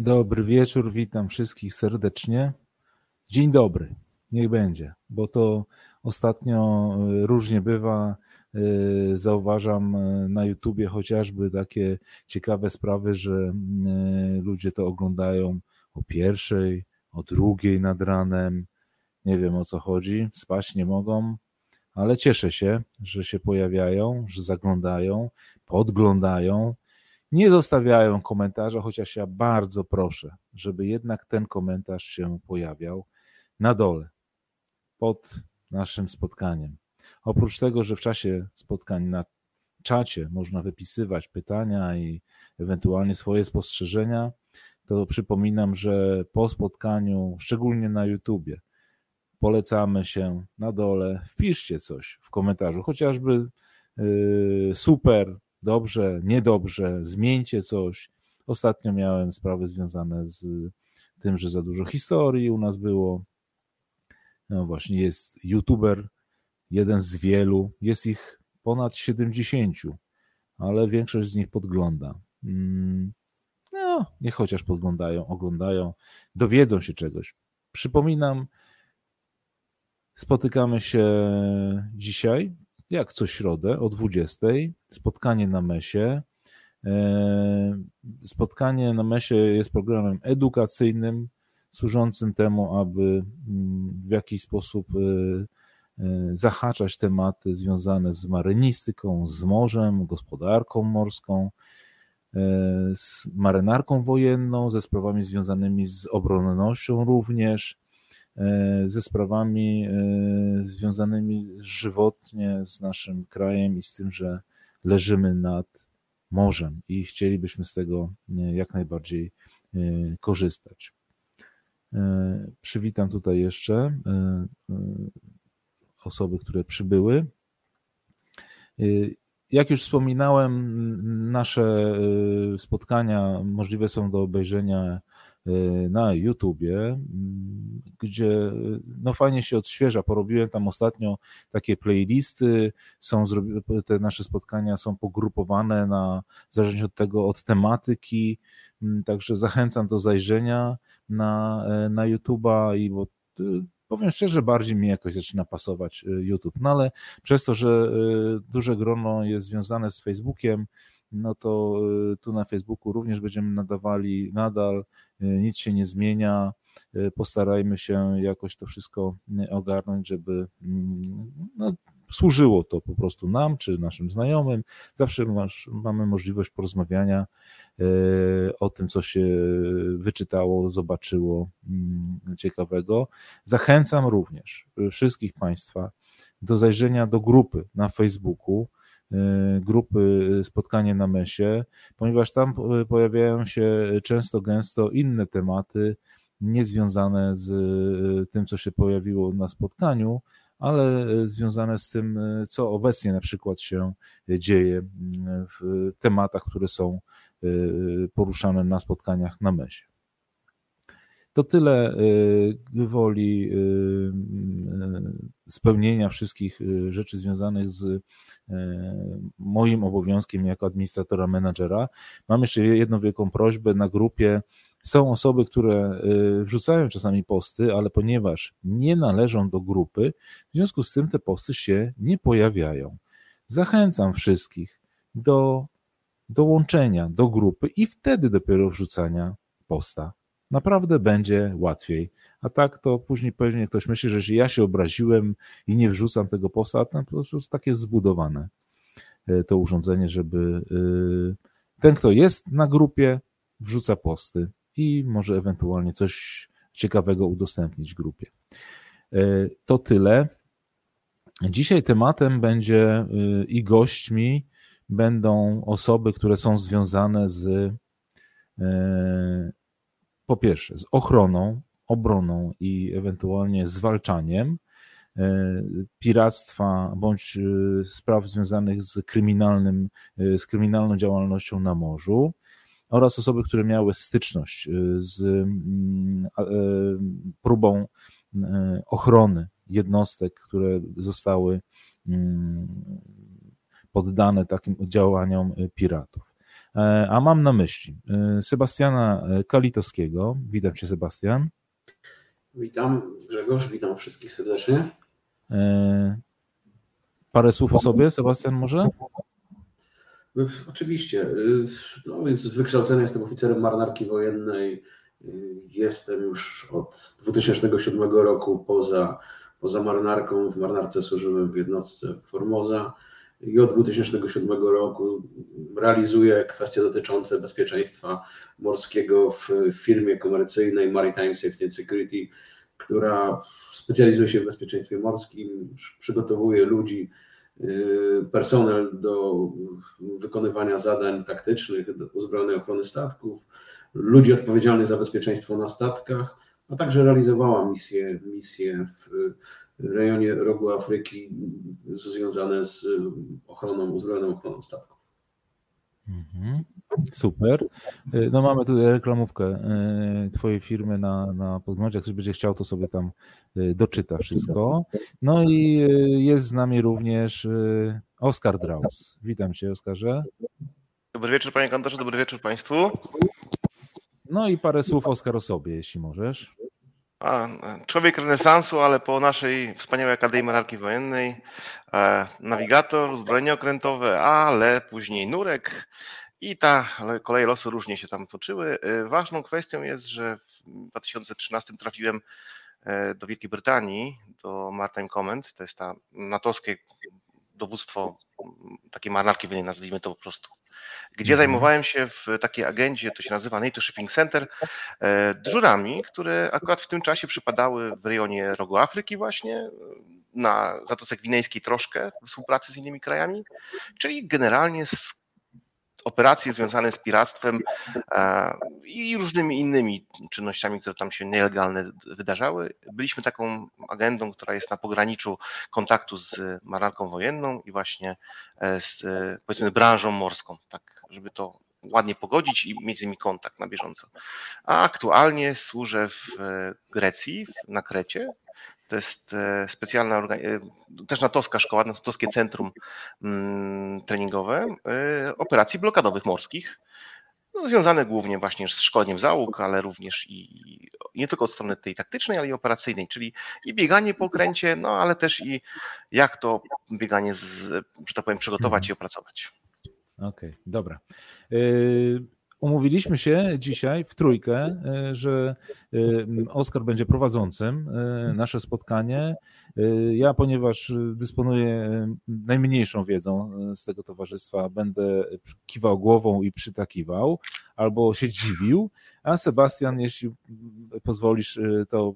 Dobry wieczór, witam wszystkich serdecznie. Dzień dobry, niech będzie, bo to ostatnio e, różnie bywa. E, zauważam e, na YouTubie chociażby takie ciekawe sprawy, że ludzie to oglądają o pierwszej, o drugiej nad ranem. Nie wiem o co chodzi, spać nie mogą, ale cieszę się, że się pojawiają, że zaglądają, podglądają nie zostawiają komentarza, chociaż ja bardzo proszę, żeby jednak ten komentarz się pojawiał na dole, pod naszym spotkaniem. Oprócz tego, że w czasie spotkań na czacie można wypisywać pytania i ewentualnie swoje spostrzeżenia, to przypominam, że po spotkaniu, szczególnie na YouTubie, polecamy się na dole. Wpiszcie coś w komentarzu, chociażby yy, super, dobrze, niedobrze, zmieńcie coś. Ostatnio miałem sprawy związane z tym, że za dużo historii u nas było. No właśnie, jest youtuber, jeden z wielu, jest ich ponad 70, ale większość z nich podgląda. Mm, no, niech chociaż podglądają, oglądają, dowiedzą się czegoś. Przypominam, spotykamy się dzisiaj jak co środę o 20. Spotkanie na Mesie. E, spotkanie na Mesie jest programem edukacyjnym, służącym temu, aby mm, w jakiś sposób e, e, zahaczać tematy związane z marynistyką, z morzem, gospodarką morską, z marynarką wojenną, ze sprawami związanymi z obronnością również, ze sprawami e, związanymi żywotnie z naszym krajem i z tym, że leżymy nad morzem i chcielibyśmy z tego e, jak najbardziej korzystać. Przywitam tutaj jeszcze osoby, które przybyły. Jak już wspominałem, nasze spotkania możliwe są do obejrzenia na YouTubie, mm, gdzie no fajnie się odświeża. Porobiłem tam ostatnio takie playlisty, są te nasze spotkania są pogrupowane na, w zależności od tego, od tematyki, mm, także zachęcam do zajrzenia na, e, na YouTuba i bo y, powiem szczerze, bardziej mi jakoś zaczyna pasować y, YouTube. No ale przez to, że duże grono jest związane z Facebookiem, no to y, tu na Facebooku również będziemy nadawali nadal, y, nic się nie zmienia. Y, postarajmy się jakoś to wszystko ogarnąć, żeby mm, no, służyło to po prostu nam czy naszym znajomym. Zawsze masz, mamy możliwość porozmawiania o tym, co się wyczytało, zobaczyło mm, ciekawego. Zachęcam również wszystkich Państwa do zajrzenia do grupy na Facebooku grupy e, spotkanie na mesie, ponieważ tam e, pojawiają się często, gęsto inne tematy, niezwiązane z tym, co się pojawiło na spotkaniu, ale związane z tym, co obecnie na przykład się dzieje w tematach, które są poruszane na spotkaniach na mesie. To tyle gwoli spełnienia wszystkich rzeczy związanych z moim obowiązkiem jako administratora menadżera. Mam jeszcze jedną wielką prośbę na grupie. Są osoby, które wrzucają czasami posty, ale ponieważ nie należą do grupy, w związku z tym te posty się nie pojawiają. Zachęcam wszystkich do dołączenia do grupy i wtedy dopiero wrzucania posta. Naprawdę będzie łatwiej. A tak to później pewnie ktoś myśli, że jeśli ja się obraziłem i nie wrzucam tego posta, to po prostu tak jest zbudowane e, to urządzenie, żeby e, ten, kto jest na grupie, wrzuca posty i może ewentualnie coś ciekawego udostępnić grupie. E, to tyle. Dzisiaj tematem będzie i gośćmi będą osoby, które są związane z po pierwsze z ochroną obroną i ewentualnie zwalczaniem e, piractwa bądź e, spraw związanych z kryminalnym, e, z kryminalną działalnością na morzu oraz osoby, które miały styczność z mm, próbą ochrony jednostek, które zostały mm, poddane takim działaniom piratów. A mam na myśli Sebastiana Kalitowskiego. Witam cię, Sebastian. Witam Grzegorz, witam wszystkich serdecznie. Parę słów o sobie, Sebastian, może? Oczywiście. No, z wykształcenia jestem oficerem marynarki wojennej. Jestem już od 2007 roku poza, poza marynarką. W marynarce służyłem w jednostce Formoza i od 2007 roku realizuję kwestie dotyczące bezpieczeństwa morskiego w firmie komercyjnej Maritime Safety and Security, która specjalizuje się w bezpieczeństwie morskim, przygotowuje ludzi, y, personel do wykonywania zadań taktycznych, do uzbrojonej ochrony statków, ludzi odpowiedzialnych za bezpieczeństwo na statkach, a także realizowała misje, misje w rejonie rogu Afryki związane z ochroną, uzbrojoną ochroną statków. Mhm. Super. No mamy tutaj reklamówkę e, Twojej firmy na, na podglądzie. Jak ktoś będzie chciał, to sobie tam e, doczyta wszystko. No i e, jest z nami również Oskar Draus. Witam Cię, Oskarze. Dobry wieczór, Panie Kantorze, dobry wieczór Państwu. No i parę słów Oskar o sobie, jeśli możesz. A, człowiek renesansu, ale po naszej wspaniałej Akademii Marynarki Wojennej, e, nawigator, uzbrojenie okrętowe, ale później nurek i ta kolej losu różnie się tam toczyły. E, ważną kwestią jest, że w 2013 trafiłem e, do Wielkiej Brytanii, do Maritime Command, to jest ta natowskie dowództwo takiej marynarki wojennej, nazwijmy to po prostu gdzie mhm. zajmowałem się w takiej agendzie, to się nazywa NATO Shipping Center, e, dyżurami, które akurat w tym czasie przypadały w rejonie rogu Afryki właśnie, na Zatoce Gwinejskiej troszkę, w współpracy z innymi krajami, czyli generalnie z operacje związane z piractwem e, i różnymi innymi czynnościami, które tam się nielegalne wydarzały. Byliśmy taką agendą, która jest na pograniczu kontaktu z marynarką wojenną i właśnie e, z powiedzmy branżą morską, tak żeby to ładnie pogodzić i mieć z nimi kontakt na bieżąco. A aktualnie służę w e, Grecji, na Krecie, to jest e, specjalna, e, też natowska szkoła, natowskie centrum mm, treningowe e, operacji blokadowych morskich, no, związane głównie właśnie z szkoleniem załóg, ale również i nie tylko od strony tej taktycznej, ale i operacyjnej, czyli i bieganie po okręcie, no ale też i jak to bieganie, z, że tak powiem, przygotować i opracować. Okej, okay, dobra. Umówiliśmy się dzisiaj w trójkę, e, że e, Oskar będzie prowadzącym e, nasze spotkanie. Ja, ponieważ dysponuję najmniejszą wiedzą z tego towarzystwa, będę kiwał głową i przytakiwał albo się dziwił, a Sebastian, jeśli pozwolisz, to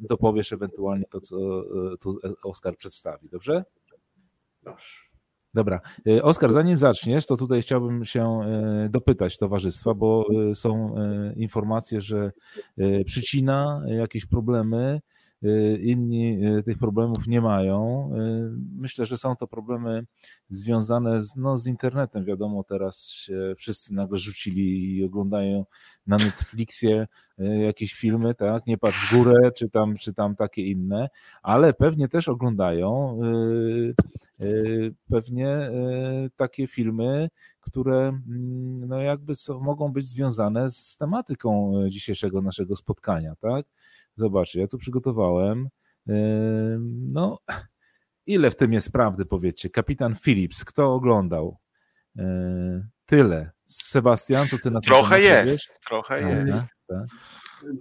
dopowiesz ewentualnie to, co tu Oskar przedstawi. Dobrze? Dobrze. Dobra. E, Oskar, zanim zaczniesz, to tutaj chciałbym się e, dopytać towarzystwa, bo e, są informacje, że przycina jakieś problemy, inni tych problemów nie mają. Myślę, że są to problemy związane z, no, z internetem. Wiadomo, teraz wszyscy nagle rzucili i oglądają na Netflixie jakieś filmy, tak? Nie patrz w górę, czy tam, czy tam takie inne, ale pewnie też oglądają Y, pewnie y, takie filmy, które mm, no jakby są, mogą być związane z tematyką dzisiejszego naszego spotkania, tak? Zobaczcie, ja tu przygotowałem. No, ile w tym jest prawdy, powiedzcie? Kapitan Phillips, kto oglądał? Tyle. Sebastian, co ty na to Trochę jest, trochę Aha, jest. Tak?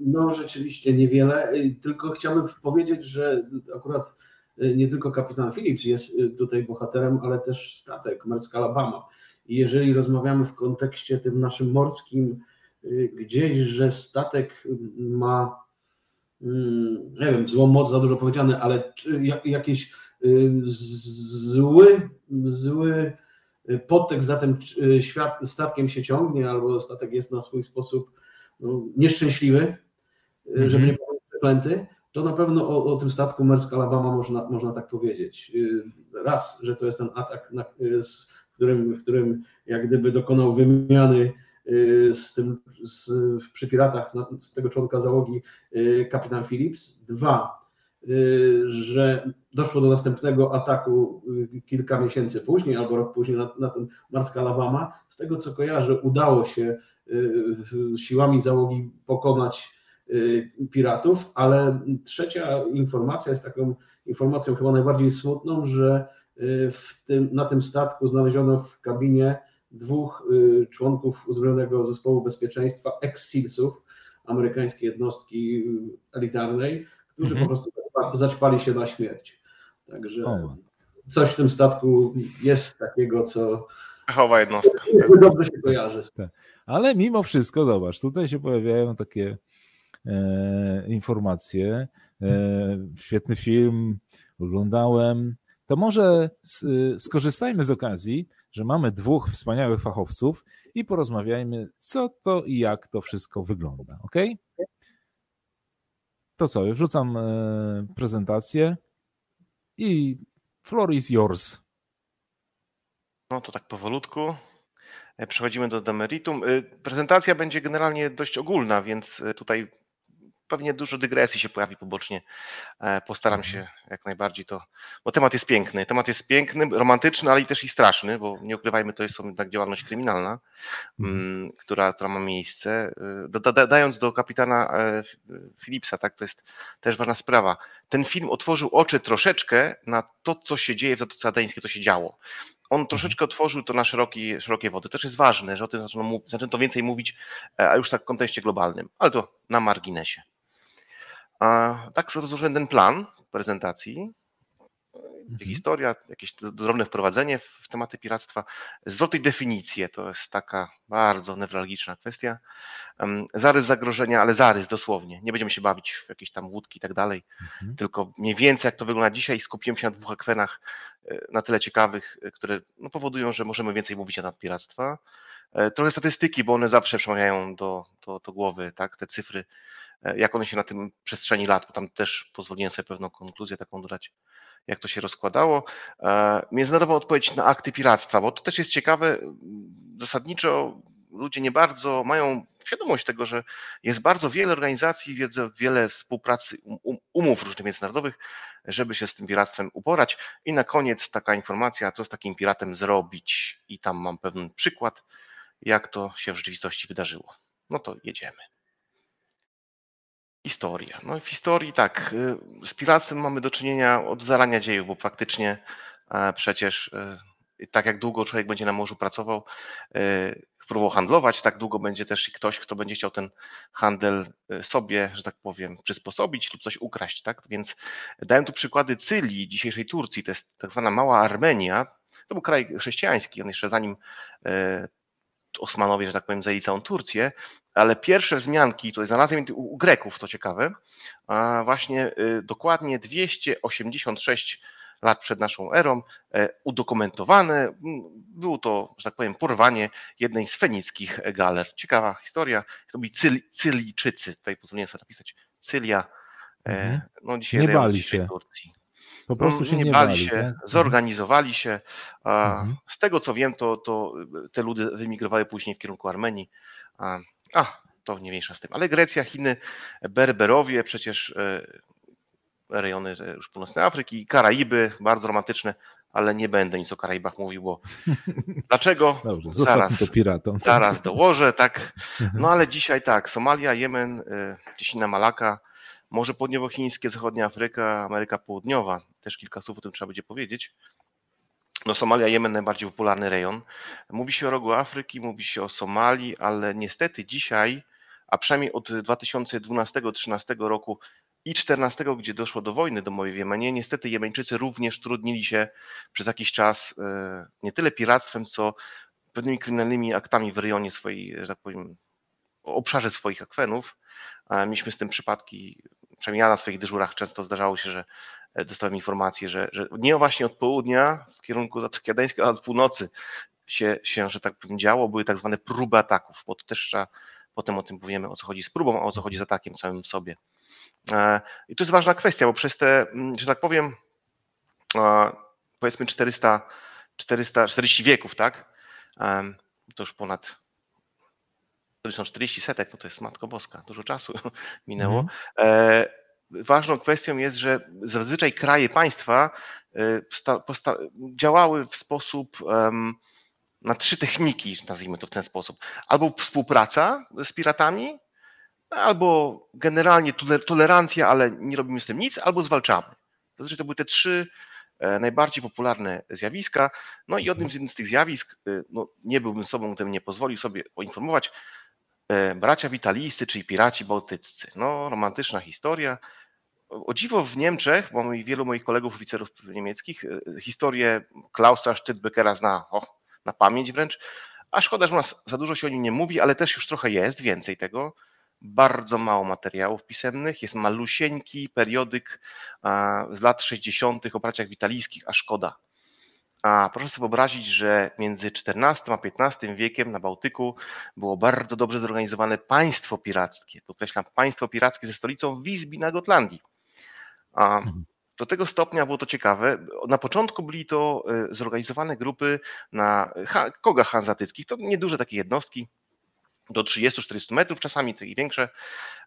No, rzeczywiście niewiele. Tylko chciałbym powiedzieć, że akurat Y, nie tylko kapitan Phillips jest y, tutaj bohaterem, ale też statek Mersk Alabama. I jeżeli rozmawiamy w kontekście tym naszym morskim, y, gdzieś, że statek ma, mm, nie wiem, złą moc, za dużo powiedziane, ale jakiś zły, zły podtekst za tym świat, statkiem się ciągnie, albo statek jest na swój sposób no, nieszczęśliwy, żeby mhm. nie powiedzieć przeklęty, to na pewno o, o tym statku Mersk Alabama można, można tak powiedzieć. Y, raz, że to jest ten atak, na, z którym, w którym jak gdyby dokonał wymiany z tym, z, przy piratach z tego członka załogi kapitan Phillips. Dwa, że doszło do następnego ataku kilka miesięcy później albo rok później na, na ten Marsk Alabama. Z tego co kojarzę, udało się siłami załogi pokonać piratów, ale trzecia informacja jest taką informacją chyba najbardziej smutną, że tym, na tym statku znaleziono w kabinie dwóch y, członków uzbrojonego zespołu bezpieczeństwa, ex-SEALsów, amerykańskiej jednostki y, elitarnej, którzy mhm. po prostu zaćpali się na śmierć. Także o. coś w tym statku jest takiego, co Fachowa jednostka. Dobrze się kojarzy. Tak. Ale mimo wszystko, zobacz, tutaj się pojawiają takie e, informacje. E, świetny film, oglądałem. To może skorzystajmy z okazji, że mamy dwóch wspaniałych fachowców i porozmawiajmy, co to i jak to wszystko wygląda. Ok? To co, wrzucam e, prezentację i floor is yours. No to tak powolutku. E, przechodzimy do demeritum. E, prezentacja będzie generalnie dość ogólna, więc tutaj pewnie dużo dygresji się pojawi pobocznie. E, postaram mhm. się jak najbardziej to, bo temat jest piękny. Temat jest piękny, romantyczny, ale i też i straszny, bo nie ukrywajmy, to jest jednak działalność kryminalna, mhm. mm, która, która ma miejsce. E, dając do kapitana e, Philipsa, tak, to jest też ważna sprawa. Ten film otworzył oczy troszeczkę na to, co się dzieje w Zatoce Adeńskiej, to się działo on mhm. troszeczkę otworzył to na szerokie, szerokie wody. Też jest ważne, że o tym zaczęto, zaczęto więcej mówić, a już tak w kontekście globalnym, ale to na marginesie. A tak rozłożyłem ten plan prezentacji, mhm. historia, jakieś drobne wprowadzenie w tematy piractwa, zwrot i definicje, to jest taka bardzo newralgiczna kwestia. Zarys zagrożenia, ale zarys dosłownie. Nie będziemy się bawić w jakieś tam łódki i tak dalej, mhm. tylko mniej więcej jak to wygląda dzisiaj. Skupiłem się na dwóch akwenach e, na tyle ciekawych, e, które no, powodują, że możemy więcej mówić na temat piractwa. E, trochę statystyki, bo one zawsze przemawiają do, do, do głowy, tak? Te cyfry jak one się na tym przestrzeni lat, bo tam też pozwoliłem sobie pewną konkluzję taką dodać, jak to się rozkładało. E, międzynarodowa odpowiedź na akty piractwa, bo to też jest ciekawe, zasadniczo ludzie nie bardzo mają świadomość tego, że jest bardzo wiele organizacji, wiele współpracy, um, um, umów różnych międzynarodowych, żeby się z tym piractwem uporać. I na koniec taka informacja, co z takim piratem zrobić. I tam mam pewien przykład, jak to się w rzeczywistości wydarzyło. No to jedziemy. Historia. No w historii tak, y, z piractwem mamy do czynienia od zarania dziejów, bo faktycznie e, przecież e, tak jak długo człowiek będzie na morzu pracował, e, próbował handlować, tak długo będzie też i ktoś, kto będzie chciał ten handel sobie, że tak powiem, przysposobić lub coś ukraść. Tak? Więc dałem tu przykłady Cylii, dzisiejszej Turcji, to jest tak zwana Mała Armenia. To był kraj chrześcijański, on jeszcze zanim Osmanowie, że tak powiem, zajęli całą Turcję, ale pierwsze wzmianki, tutaj znalazłem u Greków, to ciekawe, właśnie y, dokładnie 286 lat przed naszą erą, e, udokumentowane. Było to, że tak powiem, porwanie jednej z fenickich galer. Ciekawa historia. To byli Cyl, Cylijczycy, tutaj pozwoliłem sobie napisać, Cylia, e, mhm. no dzisiaj nie bali się. Turcji. Po prostu no, się nie, nie bali, się, tak? Mhm. zorganizowali się. Mhm. Z tego co wiem, to, to te ludy wymigrowały później w kierunku Armenii. A, to nie mniejsza z tym. Ale Grecja, Chiny, Berberowie, przecież e, rejony e, już północnej Afryki, Karaiby, bardzo romantyczne, ale nie będę nic o Karaibach mówił, bo dlaczego? Dobrze, zaraz, to piratom. Zaraz dołożę, tak. No ale dzisiaj tak, Somalia, Jemen, e, Cieśnina Malaka, Morze Południowochińskie, Zachodnia Afryka, Ameryka Południowa. Też kilka słów o tym trzeba będzie powiedzieć. No Somalia, Jemen najbardziej popularny rejon. Mówi się o rogu Afryki, mówi się o Somalii, ale niestety dzisiaj, a przynajmniej od 2012-2013 roku i 2014, gdzie doszło do wojny domowej w Jemenie, niestety Jemeńczycy również trudnili się przez jakiś czas e, nie tyle piractwem, co pewnymi kryminalnymi aktami w rejonie swojej, że tak powiem, obszarze swoich akwenów. Mieliśmy z tym przypadki, przynajmniej ja na swoich dyżurach często zdarzało się, że e, dostałem informację, że, że nie właśnie od południa w kierunku Zatoki Adeńskiej, ale od północy się, się, że tak powiem, działo, były tak zwane próby ataków, bo to też trzeba, potem o tym powiemy, o co chodzi z próbą, a o co chodzi z atakiem całym w sobie. E, I to jest ważna kwestia, bo przez te, mm, że tak powiem, powiedzmy 400, 440 wieków, tak? To już ponad są 40 setek, no to jest Matko Boska, dużo czasu minęło. Mm. ważną kwestią jest, że zazwyczaj kraje państwa działały w sposób na trzy techniki, nazwijmy to w ten sposób. Albo współpraca z piratami, albo generalnie tolerancja, ale nie robimy z tym nic, albo zwalczamy. Zazwyczaj to były te trzy e, najbardziej popularne zjawiska. No i jednym z, jednym z tych zjawisk, e, no nie byłbym sobą, gdybym nie pozwolił sobie poinformować, e, bracia witalisty, czyli piraci bałtyccy. No, romantyczna historia. O dziwo w Niemczech, bo wielu moich kolegów oficerów niemieckich historię Klausa Stützbeckera zna oh, na pamięć wręcz, a szkoda, że u nas za dużo się o nim nie mówi, ale też już trochę jest, więcej tego bardzo mało materiałów pisemnych, jest malusieńki periodyk z lat 60. o braciach witalijskich, a szkoda. A proszę sobie wyobrazić, że między XIV a XV wiekiem na Bałtyku było bardzo dobrze zorganizowane państwo pirackie. Podkreślam, państwo pirackie ze stolicą w Wisbi na Gotlandii. A mhm. do tego stopnia było to ciekawe. Na początku byli to e, zorganizowane grupy na kogach hanzatyckich. To nieduże takie jednostki, do 30-40 metrów, czasami to i większe,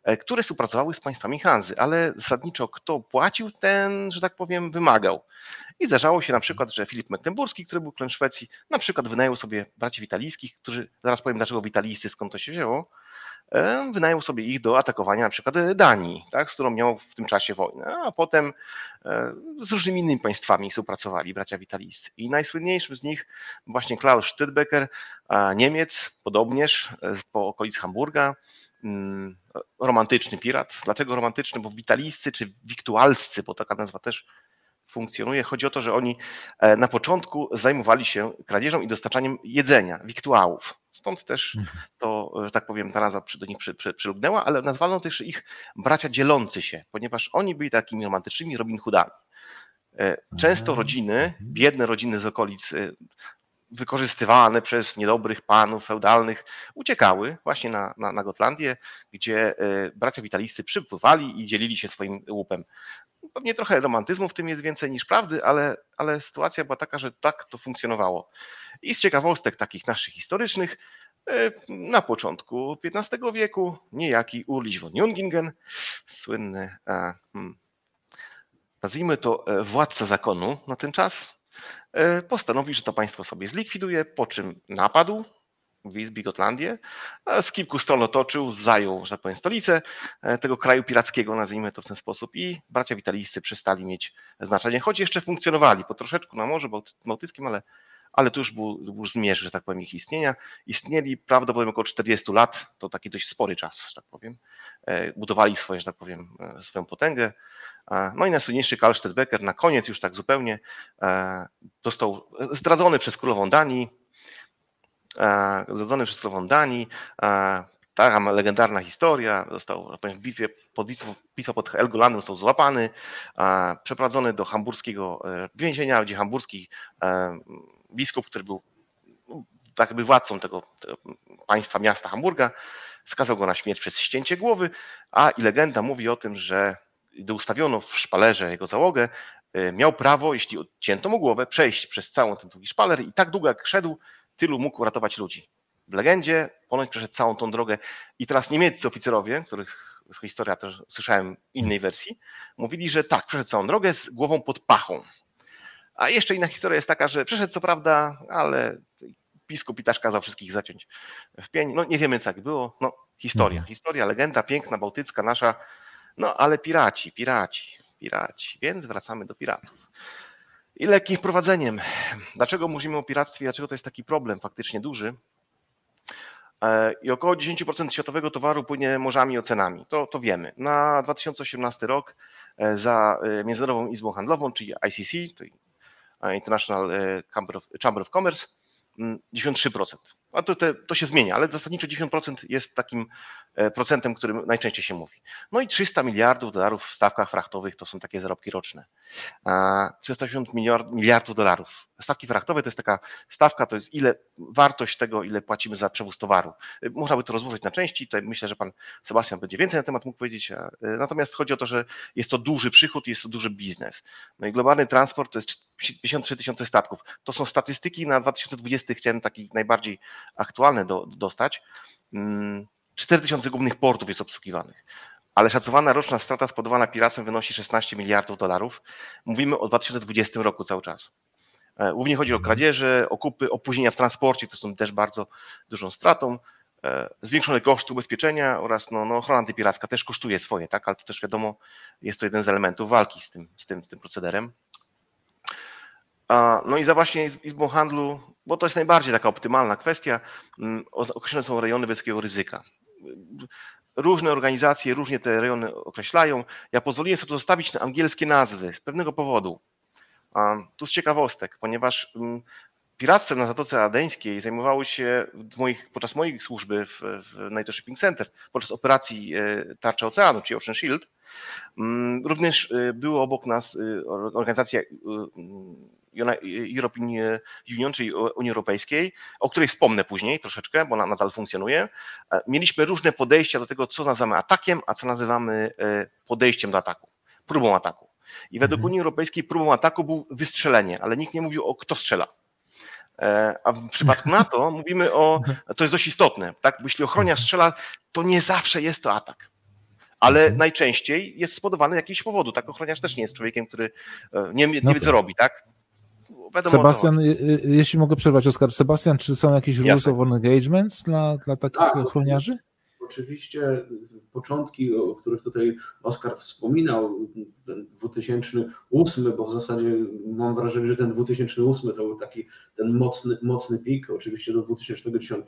e, które współpracowały z państwami Hanzy, ale zasadniczo kto płacił, ten, że tak powiem, wymagał. I zdarzało się na przykład, że Filip Mecklenburski, który był królem Szwecji, na przykład wynajął sobie braci witalijskich, którzy, zaraz powiem dlaczego witalijscy, skąd to się wzięło, wynajął sobie ich do atakowania na przykład Danii, tak, z którą miał w tym czasie wojnę, a potem e, z różnymi innymi państwami współpracowali bracia witaliscy. I najsłynniejszym z nich właśnie Klaus Stüdbecker, Niemiec, podobnież po okolicy Hamburga, mm, romantyczny pirat. Dlaczego romantyczny? Bo witaliscy czy wiktualscy, bo taka nazwa też funkcjonuje. Chodzi o to, że oni e, na początku zajmowali się kradzieżą i dostarczaniem jedzenia, wiktuałów. Stąd też mhm. to, że tak powiem, ta nazwa do nich przy, ale nazwano też ich bracia dzielący się, ponieważ oni byli takimi romantycznymi Robin Hoodami. E, często rodziny, mhm. biedne rodziny z okolic, e, wykorzystywane przez niedobrych panów feudalnych, uciekały właśnie na, na, na Gotlandię, gdzie bracia witalisty przypływali i dzielili się swoim łupem. Pewnie trochę romantyzmu w tym jest więcej niż prawdy, ale, ale sytuacja była taka, że tak to funkcjonowało. I z ciekawostek takich naszych historycznych, e, na początku XV wieku niejaki Ulrich von Jungingen, słynny, hmm, nazwijmy to e, władca zakonu na ten czas, e, postanowił, że to państwo sobie zlikwiduje, po czym napadł Wisby, Gotlandię. Z kilku stron otoczył, zajął, że tak powiem, stolicę e, tego kraju pirackiego, nazwijmy to w ten sposób, i bracia witalijscy przestali mieć znaczenie, choć jeszcze funkcjonowali po troszeczku na Morzu Bałtyckim, ale, ale to już był, był zmierzch, że tak powiem, ich istnienia. Istnieli prawdopodobnie około 40 lat, to taki dość spory czas, że tak powiem. E, budowali swoje, że tak powiem, e, swoją potęgę. No i najsłynniejszy Karl Stedbecker na koniec już tak zupełnie został zdradzony przez królową Danii, E, zadzony przez królową Danii. E, taka legendarna historia, został w bitwie, pod bitwą, bitwa pod Helgolandem został złapany, e, przeprowadzony do hamburskiego więzienia, gdzie hamburski biskup, który był no, tak jakby władcą tego, tego państwa, miasta Hamburga, skazał go na śmierć przez ścięcie głowy, a i legenda mówi o tym, że gdy ustawiono w szpalerze jego załogę, miał prawo, jeśli odcięto mu głowę, przejść przez całą ten długi szpaler i tak długo jak szedł, tylu mógł uratować ludzi. W legendzie ponoć przeszedł całą tą drogę i teraz niemieccy oficerowie, których historia też słyszałem innej wersji, mówili, że tak, przeszedł całą drogę z głową pod pachą. A jeszcze inna historia jest taka, że przeszedł co prawda, ale biskup i też kazał wszystkich zaciąć w pień. No nie wiemy co jak było. No historia, mhm. historia, legenda piękna, bałtycka nasza. No ale piraci, piraci, piraci. Więc wracamy do piratów. I lekkim wprowadzeniem. Dlaczego mówimy o piractwie? Dlaczego to jest taki problem faktycznie duży? E, I około 10% światowego towaru płynie morzami i oceanami. To, to wiemy. Na 2018 rok e, za e, Międzynarodową Izbą Handlową, czyli ICC, czyli International Chamber of Commerce, 93%. A to, to, to się zmienia, ale zasadniczo 90% jest takim e, procentem, którym najczęściej się mówi. No i 300 miliardów dolarów w stawkach frachtowych to są takie zarobki roczne. 380 miliardów dolarów. Stawki frachtowe to jest taka stawka, to jest ile wartość tego, ile płacimy za przewóz towaru. E, można by to rozłożyć na części, tutaj myślę, że pan Sebastian będzie więcej na temat mógł powiedzieć, e, natomiast chodzi o to, że jest to duży przychód, jest to duży biznes. No i globalny transport to jest 53 tysiące statków. To są statystyki na 2020, chciałem taki najbardziej aktualne do, dostać. 4000 mm, głównych portów jest obsługiwanych. ale szacowana roczna strata spowodowana piractwem wynosi 16 miliardów dolarów. Mówimy o 2020 roku cały czas. E, głównie chodzi o Mhm. kradzieże, okupy, opóźnienia w transporcie, to są też bardzo dużą stratą. E, Zwiększone koszty ubezpieczenia oraz no, no, ochrona antypiracka też kosztuje swoje, tak? ale to też wiadomo, jest to jeden z elementów walki z tym, z tym, z tym procederem. No i za właśnie Iz- Izbą Handlu, bo to jest najbardziej taka optymalna kwestia, mm, określone są rejony wysokiego ryzyka. Różne organizacje różnie te rejony określają. Ja pozwoliłem sobie zostawić te angielskie nazwy z pewnego powodu. Tu z ciekawostek, ponieważ mm, piractwem na Zatoce Adeńskiej zajmowały się moich, podczas mojej służby w, w NATO Shipping Center, podczas operacji e, Tarcza Oceanu, czyli Ocean Shield. Mm, Również e, były obok nas e, or- organizacja European Union, czyli Unii Europejskiej, o której wspomnę później troszeczkę, bo ona nadal funkcjonuje. Mieliśmy różne podejścia do tego, co nazywamy atakiem, a co nazywamy podejściem do ataku, próbą ataku. I według Mhm. Unii Europejskiej próbą ataku był wystrzelenie, ale nikt nie mówił o kto strzela. E, A w przypadku NATO mówimy o, to jest dość istotne, tak? Bo jeśli ochroniarz strzela, to nie zawsze jest to atak. Ale Mhm. najczęściej jest spowodowany z jakiegoś powodu. Tak, ochroniarz też nie jest człowiekiem, który e, nie, nie No wie, co robi, tak? Wiadomo, Sebastian, y- jeśli mogę przerwać, Oskar, Sebastian, czy są jakieś rules Jasne. of engagements dla, dla takich Tak, ochroniarzy? Oczywiście początki, o których tutaj Oskar wspominał, ten 2008, bo w zasadzie mam wrażenie, że ten 2008 to był taki ten mocny, mocny pik. Oczywiście do 2010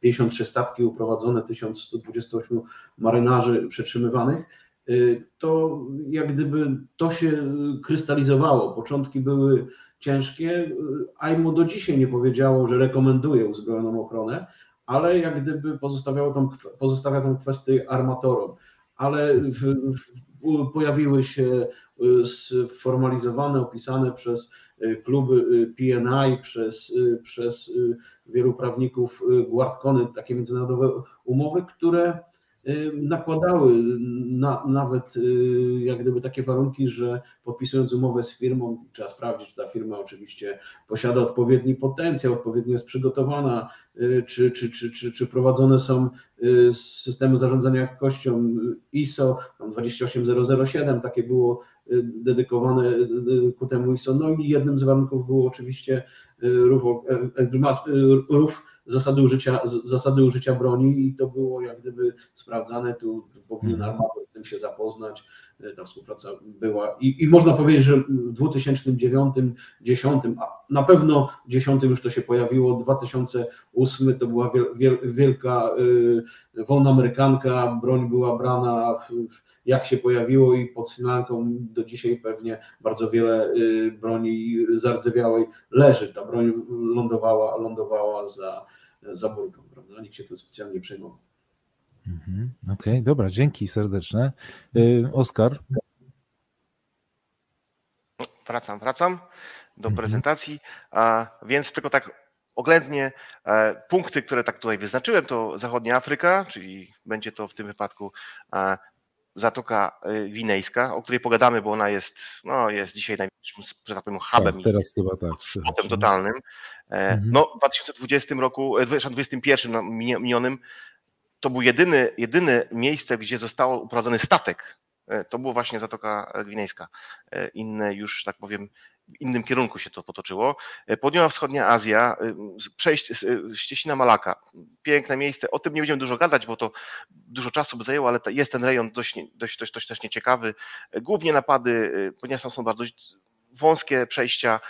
53 statki uprowadzone, 1128 marynarzy przetrzymywanych. Y, To jak gdyby to się krystalizowało. Początki były ciężkie. AIMO do dzisiaj nie powiedziało, że rekomenduje uzbrojoną ochronę ale jak gdyby pozostawiało tą, pozostawia tą kwestię armatorom. Ale w, w, pojawiły się y, sformalizowane, opisane przez y, kluby y, PNI, przez, przez wielu prawników Guardcony, takie międzynarodowe umowy, które nakładały na, nawet y, jak gdyby takie warunki, że podpisując umowę z firmą, trzeba sprawdzić, czy ta firma oczywiście posiada odpowiedni potencjał, odpowiednio jest przygotowana, y, czy, czy, czy, czy, czy prowadzone są y, systemy zarządzania jakością y, ISO tam 28007, takie było y, dedykowane y, ku temu ISO. No i jednym z warunków było oczywiście y, rów, e, e, y, rów zasady użycia, zasady użycia broni i to było jak gdyby sprawdzane, tu powinien armator tym się zapoznać, y, ta współpraca była i, i można powiedzieć, że w 2009, 10, a na pewno 10 już to się pojawiło, 2008 to była wiel, wiel, wielka y, wolna amerykanka, broń była brana jak się pojawiło i pod Sri Lanką do dzisiaj pewnie bardzo wiele y, broni zardzewiałej leży. Ta broń lądowała, lądowała za, za burtą, prawda? Nikt się tym specjalnie nie przejmował. Mhm. Okej, dobra, dzięki serdeczne. Y, Oskar, Wracam, wracam do Mhm. prezentacji, a więc tylko tak oględnie e, punkty, które tak tutaj wyznaczyłem, to zachodnia Afryka, czyli będzie to w tym wypadku e, Zatoka e, Winejska, o której pogadamy, bo ona jest, no, jest dzisiaj największym, że tak powiem, hubem tak, i teraz chyba tak. spotem totalnym. E, Mhm. No, w 2020 roku, e, 2021 no, minie- minionym, to był jedyny, jedyne miejsce, gdzie został uprowadzony statek. E, To było właśnie Zatoka Gwinejska. E, Inne już, tak powiem, innym kierunku się to potoczyło. E, Południowa Wschodnia Azja, przejść Ścieśnina Malaka. Piękne miejsce. O tym nie będziemy dużo gadać, bo to dużo czasu by zajęło, ale jest ten rejon dość, dość, dość, dość też nieciekawy. Głównie napady, ponieważ tam są bardzo wąskie przejścia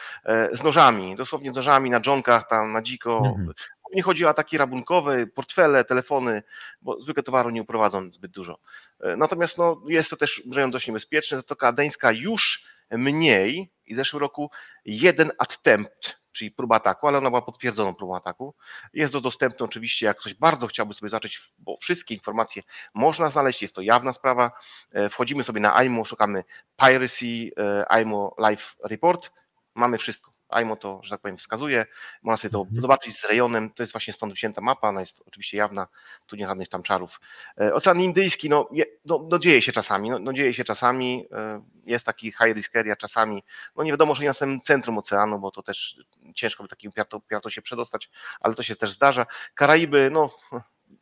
z nożami, dosłownie z nożami na dżonkach, tam na dziko. Mhm. Nie chodzi o ataki rabunkowe, portfele, telefony, bo zwykle towaru nie uprowadzą zbyt dużo. E, Natomiast no, jest to też rejon dość niebezpieczny. Zatoka Adeńska już mniej i w zeszłym roku jeden attempt, czyli próba ataku, ale ona była potwierdzoną próbą ataku. Jest to dostępne oczywiście, jak ktoś bardzo chciałby sobie zacząć, bo wszystkie informacje można znaleźć, jest to jawna sprawa. E, Wchodzimy sobie na IMO, szukamy Piracy, e, IMO Live Report, mamy wszystko. IMO to, że tak powiem, wskazuje. Można sobie to Mhm. zobaczyć z rejonem. To jest właśnie stąd wzięta mapa, ona jest oczywiście jawna, tu nie żadnych tam czarów. E, Ocean Indyjski, no, no, no dzieje się czasami, no, no dzieje się czasami, e, jest taki high risk area czasami, no nie wiadomo, że nie na samym centrum oceanu, bo to też ciężko by takim piarto, piarto się przedostać, ale to się też zdarza. Karaiby, no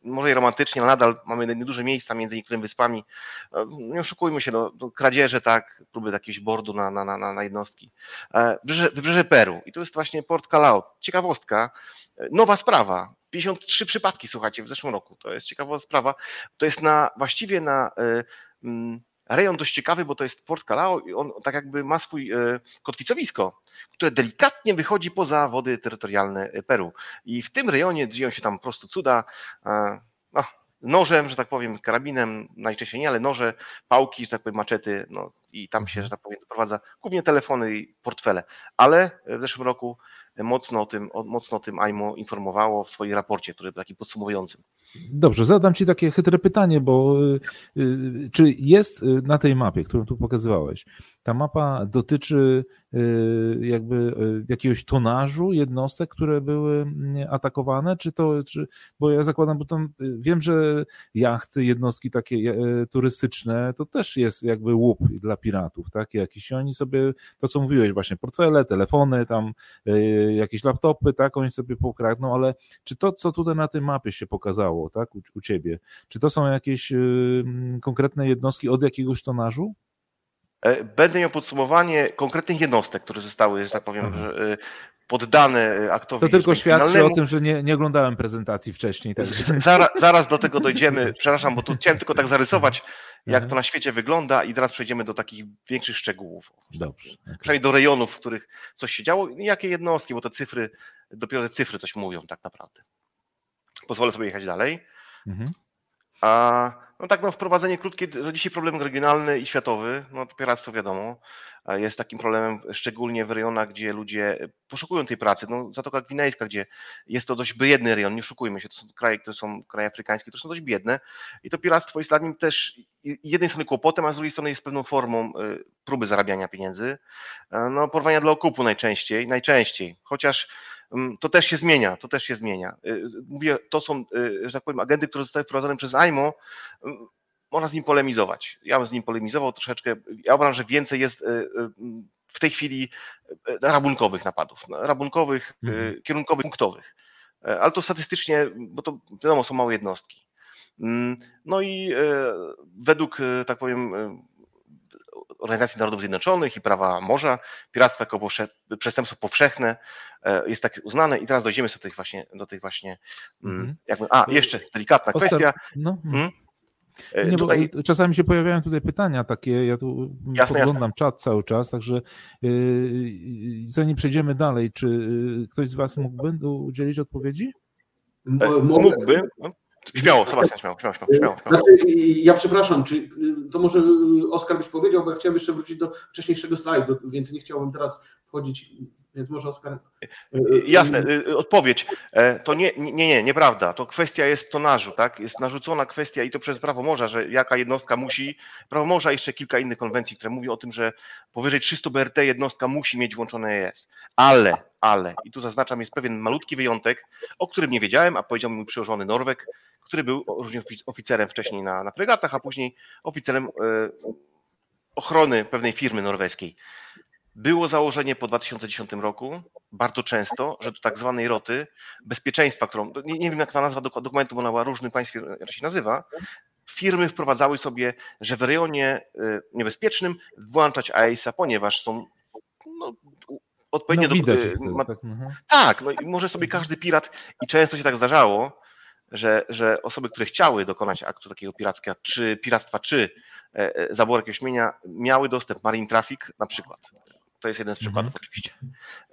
może i romantycznie, ale nadal mamy nieduże miejsca między niektórymi wyspami. Nie oszukujmy się, no, no kradzieże, tak, próby jakiegoś bordu na, na, na, na jednostki. Wybrzeże, wybrzeże Peru i to jest właśnie Port Callao. Ciekawostka, nowa sprawa. 53 przypadki, słuchajcie, w zeszłym roku. To jest ciekawa sprawa. To jest na właściwie na rejon dość ciekawy, bo to jest Port Calao i on tak jakby ma swój e, kotwicowisko, które delikatnie wychodzi poza wody terytorialne Peru. I w tym rejonie dzieją się tam po prostu cuda. No, nożem, że tak powiem, karabinem, najczęściej nie, ale noże, pałki, że tak powiem, maczety, no i tam się, że tak powiem, doprowadza głównie telefony i portfele. Ale w zeszłym roku mocno o tym, mocno o tym AIMO informowało w swoim raporcie, który był taki podsumowującym. Dobrze, zadam Ci takie chytre pytanie, bo y, y, czy jest y, na tej mapie, którą tu pokazywałeś, ta mapa dotyczy y, jakby y, jakiegoś tonażu jednostek, które były mm, atakowane, czy to, czy, bo ja zakładam, bo tam y, wiem, że jachty, jednostki takie turystyczne, to też jest jakby łup dla piratów, tak, jakiś, oni sobie, to co mówiłeś właśnie, portfele, telefony, tam jakieś laptopy, tak, oni sobie pokradną, ale czy to, co tutaj na tej mapie się pokazało, tak, u, u Ciebie, czy to są jakieś konkretne jednostki od jakiegoś tonażu? E, będę miał podsumowanie konkretnych jednostek, które zostały, że tak powiem, mhm. E, poddane e, aktowi. To tylko świadczy o tym, że nie, nie oglądałem prezentacji wcześniej. Także. Zaraz, zaraz do tego dojdziemy. Przepraszam, bo tu chciałem tylko tak zarysować, jak to na świecie wygląda i teraz przejdziemy do takich większych szczegółów. Dobrze. Okay. Przynajmniej do rejonów, w których coś się działo i jakie jednostki, bo te cyfry, dopiero te cyfry coś mówią tak naprawdę. Pozwolę sobie jechać dalej. Mhm. A no tak, no wprowadzenie krótkie, dzisiaj problem regionalny i światowy, no to piractwo wiadomo, jest takim problemem szczególnie w rejonach, gdzie ludzie poszukują tej pracy. No Zatoka Gwinejska, gdzie jest to dość biedny rejon, nie szukujmy się, to są kraje, które są kraje afrykańskie, które są dość biedne i to piractwo jest dla nim też jednej strony kłopotem, a z drugiej strony jest pewną formą y, próby zarabiania pieniędzy. No porwania dla okupu najczęściej, najczęściej, chociaż to też się zmienia, to też się zmienia. Y, mówię, to są, y, że tak powiem, agendy, które zostały wprowadzone przez AIMO, mm, można z nim polemizować. Ja bym z nim polemizował troszeczkę. Ja uważam, że więcej jest y, w tej chwili rabunkowych napadów, rabunkowych, mhm. kierunkowych, punktowych. Ale to statystycznie, bo to wiadomo, są małe jednostki. Mm, no i według, tak powiem, Organizacji Narodów Zjednoczonych i prawa morza, piractwo jako przestępstwo powszechne e, jest tak uznane i teraz dojdziemy do tych właśnie, do tych właśnie mm, jakby, a jeszcze delikatna kwestia. No, hmm? Nie, tutaj... Czasami się pojawiają tutaj pytania takie, ja tu jasne, podglądam jasne. czat cały czas, także yy, zanim przejdziemy dalej, czy ktoś z Was mógłby udzielić odpowiedzi? Mógłby. Śmiało, Sebastian, śmiało, śmiało, śmiało. śmiało. Znaczy, ja przepraszam, czy to może Oskar byś powiedział, bo ja chciałem jeszcze wrócić do wcześniejszego slajdu, więc nie chciałbym teraz wchodzić więc może Oskar. Jasne, y, odpowiedź. E, to nie, nie, nie, nieprawda. To kwestia jest tonażu, tak? Jest narzucona kwestia i to przez prawo morza, że jaka jednostka musi. Prawo morza jeszcze kilka innych konwencji, które mówią o tym, że powyżej 300 BRT jednostka musi mieć włączone ES. Ale, ale, i tu zaznaczam, jest pewien malutki wyjątek, o którym nie wiedziałem, a powiedział mi mój przyłożony Norweg, który był również oficerem wcześniej na, na fregatach, a później oficerem e, ochrony pewnej firmy norweskiej. Było założenie po 2010 roku, bardzo często, że do tak zwanej roty bezpieczeństwa, którą, nie, nie wiem jak ta nazwa dokumentu, bo ona była różnym państwie się nazywa, firmy wprowadzały sobie, że w rejonie y, niebezpiecznym włączać AIS-a, ponieważ są no, odpowiednio no, do... Y, ma, tak, mhm. tak, no i może sobie każdy pirat, i często się tak zdarzało, że, że osoby, które chciały dokonać aktu takiego piractwa, czy piractwa, czy e, e, zaboru jakiegoś mienia, miały dostęp Marine Traffic na przykład. To jest jeden z przykładów mhm. oczywiście.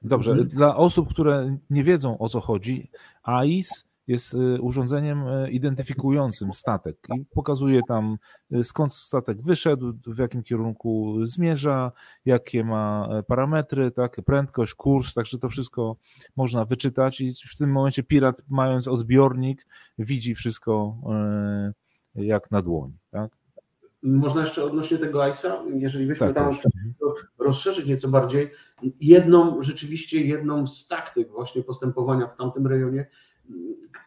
Dobrze, dla osób, które nie wiedzą o co chodzi, AIS jest y, urządzeniem y, identyfikującym statek i pokazuje tam y, skąd statek wyszedł, w jakim kierunku zmierza, jakie ma e, parametry, tak, prędkość, kurs, także to wszystko można wyczytać i w tym momencie pirat mając odbiornik widzi wszystko e, jak na dłoni, tak? Można jeszcze odnośnie tego ISA, jeżeli byśmy tak, tam rozszerzyć nieco bardziej, jedną, rzeczywiście jedną z taktyk właśnie postępowania w tamtym rejonie,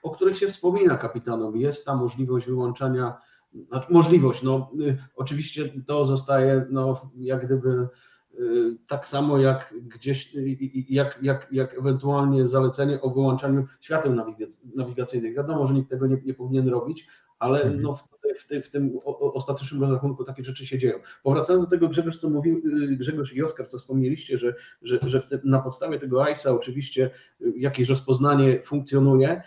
o których się wspomina kapitanom, jest ta możliwość wyłączania, znaczy możliwość, no oczywiście to zostaje no, jak gdyby tak samo jak gdzieś, jak, jak, jak ewentualnie zalecenie o wyłączaniu świateł nawigacyjnych. Wiadomo, że nikt tego nie, nie powinien robić, ale mhm. no w, w, w, tym ostatecznym rozrachunku takie rzeczy się dzieją. Powracając do tego Grzegorz, co mówił, y, Grzegorz i Oskar, co wspomnieliście, że, że, że na podstawie tego ISA oczywiście y, jakieś rozpoznanie funkcjonuje.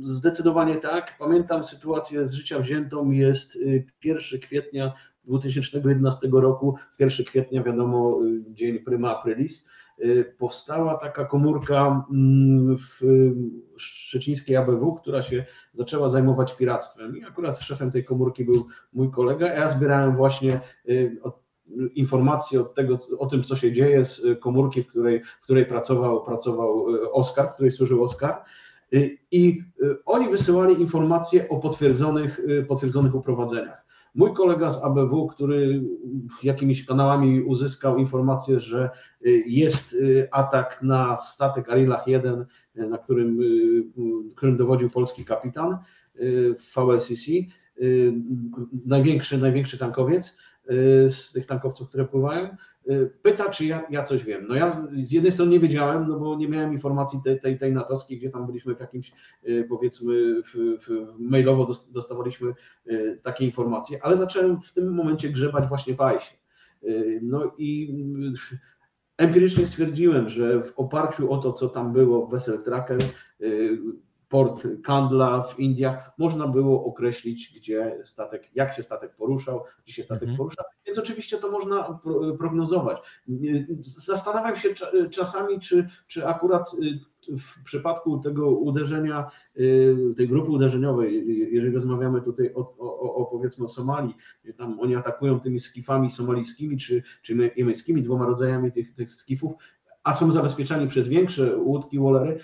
Zdecydowanie tak. Pamiętam sytuację z życia wziętą, jest 1 y, kwietnia 2011 roku, 1 kwietnia wiadomo, dzień prima aprilis, powstała taka komórka mm, w szczecińskiej ABW, która się zaczęła zajmować piractwem. I akurat szefem tej komórki był mój kolega. Ja zbierałem właśnie y, informacje od tego, o tym, co się dzieje z komórki, w której, w której pracował, pracował y, Oskar, w której służył Oskar. I oni wysyłali informacje o potwierdzonych, potwierdzonych uprowadzeniach. Mój kolega z ABW, który jakimiś kanałami uzyskał informację, że y, jest y, atak na statek Arilach 1, y, na którym, którym dowodził polski kapitan w VLCC, największy, największy tankowiec z tych tankowców, które pływają, Y, pyta, czy ja, ja coś wiem. No ja z jednej strony nie wiedziałem, no bo nie miałem informacji tej, tej, tej natowskiej, gdzie tam byliśmy w jakimś, y, powiedzmy, w, w mailowo dostawaliśmy y, takie informacje, ale zacząłem w tym momencie grzebać właśnie w. No i empirycznie stwierdziłem, że w oparciu o to, co tam było w Vessel Tracker, port Kandla w Indiach, można było określić, gdzie statek, jak się statek poruszał, gdzie się statek mhm. poruszał, więc oczywiście to można prognozować. Zastanawiam się czasami, czy, czy akurat y, w przypadku tego uderzenia, y, tej grupy uderzeniowej, jeżeli rozmawiamy tutaj o, o, o powiedzmy o Somalii, gdzie tam oni atakują tymi skifami somalijskimi czy, czy jemeńskimi, dwoma rodzajami tych, tych skifów, a są zabezpieczani przez większe łódki, wallery.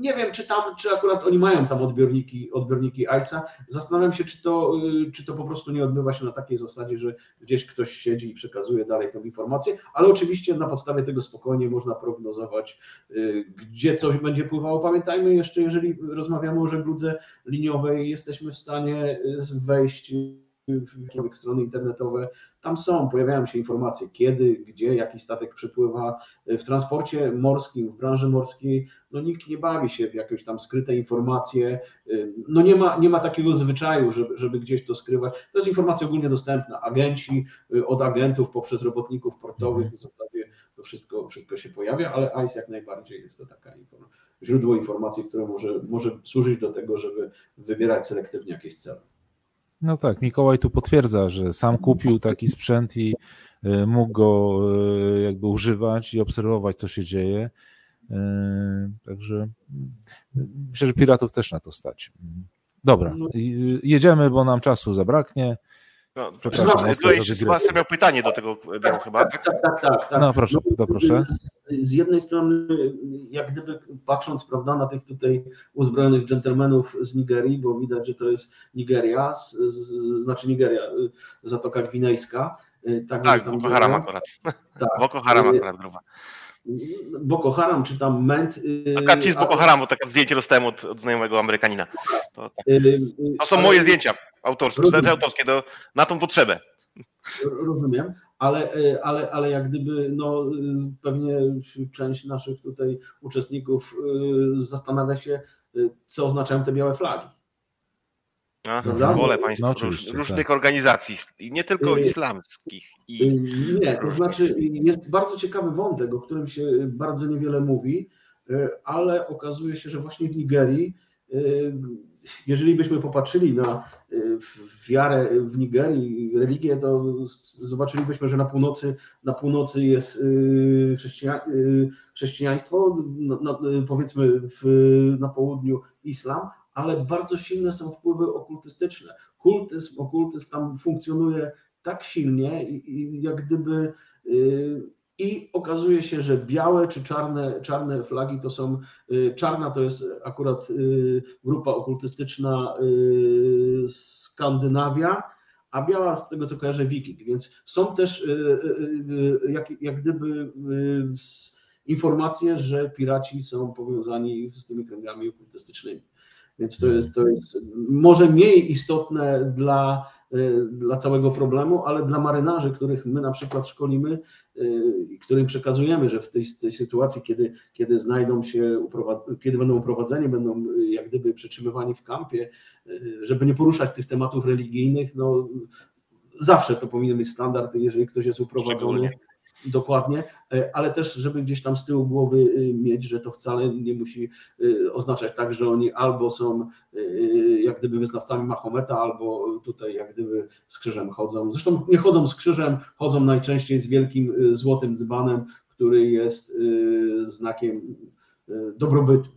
Nie wiem, czy tam, czy akurat oni mają tam odbiorniki, odbiorniki ISA. Zastanawiam się, czy to, y, czy to po prostu nie odbywa się na takiej zasadzie, że gdzieś ktoś siedzi i przekazuje dalej tę informację, ale oczywiście na podstawie tego spokojnie można prognozować, y, gdzie coś będzie pływało. Pamiętajmy jeszcze, jeżeli rozmawiamy o żegludze liniowej, jesteśmy w stanie y, wejść w strony internetowe, tam są, pojawiają się informacje, kiedy, gdzie, jaki statek przypływa. W transporcie morskim, w branży morskiej, no nikt nie bawi się w jakieś tam skryte informacje, no nie ma, nie ma takiego zwyczaju, żeby, żeby gdzieś to skrywać. To jest informacja ogólnie dostępna. Agenci, od agentów poprzez robotników portowych w zasadzie to wszystko, wszystko się pojawia, ale ICE jak najbardziej jest to taka źródło informacji, które może, może służyć do tego, żeby wybierać selektywnie jakieś cele. No tak, Mikołaj tu potwierdza, że sam kupił taki sprzęt i e, mógł go e, jakby używać i obserwować, co się dzieje. E, także myślę, że piratów też na to stać. Dobra, no. jedziemy, bo nam czasu zabraknie. No, Przepraszam, Sebastian miał pytanie do tego biału chyba. Tak, tak, tak. tak, tak. No proszę, no, proszę. Z, z jednej strony, jak gdyby patrząc prawda, na tych tutaj uzbrojonych dżentelmenów z Nigerii, bo widać, że to jest Nigeria, z, z, znaczy Nigeria, Zatoka Gwinejska. Y, tak, tak Boko Haram akurat. Tak. Boko Haram akurat gruba. Boko Haram, czy tam Ment. Y, ci z Boko Haram, bo takie zdjęcie dostałem od, od znajomego Amerykanina. To, tak. to są moje zdjęcia autorskie, Rozumiem. autorskie do, na tą potrzebę. Rozumiem, ale, ale, ale jak gdyby no, pewnie część naszych tutaj uczestników y, zastanawia się, y, co oznaczają te białe flagi. Aha, symbole państw no, róż, różnych tak. organizacji, nie tylko y, islamskich. I nie, to znaczy jest bardzo ciekawy wątek, o którym się bardzo niewiele mówi, ale okazuje się, że właśnie w Nigerii jeżeli byśmy popatrzyli na y, wiarę w Nigerii, religię, to zobaczylibyśmy, że na północy, na północy jest y, chrześcija, y, chrześcijaństwo, powiedzmy w, na południu islam, ale bardzo silne są wpływy okultystyczne. Kultyzm, okultyzm tam funkcjonuje tak silnie, jak gdyby i okazuje się, że białe czy czarne, czarne flagi to są, y, czarna to jest akurat y, grupa okultystyczna y, Skandynawia, a biała z tego co kojarzę Wiking, więc są też jak, jak gdyby informacje, że piraci są powiązani z tymi kręgami okultystycznymi. Więc to jest, to jest może mniej istotne dla dla całego problemu, ale dla marynarzy, których my na przykład szkolimy i którym przekazujemy, że w tej, tej sytuacji, kiedy, kiedy znajdą się, kiedy będą uprowadzeni, będą jak gdyby przytrzymywani w kampie, żeby nie poruszać tych tematów religijnych, no zawsze to powinien być standard, jeżeli ktoś jest uprowadzony. Dokładnie, e, ale też, żeby gdzieś tam z tyłu głowy y, mieć, że to wcale nie musi y, oznaczać tak, że oni albo są jak gdyby wyznawcami Mahometa, albo tutaj jak gdyby z krzyżem chodzą. Zresztą nie chodzą z krzyżem, chodzą najczęściej z wielkim złotym dzbanem, który jest znakiem dobrobytu.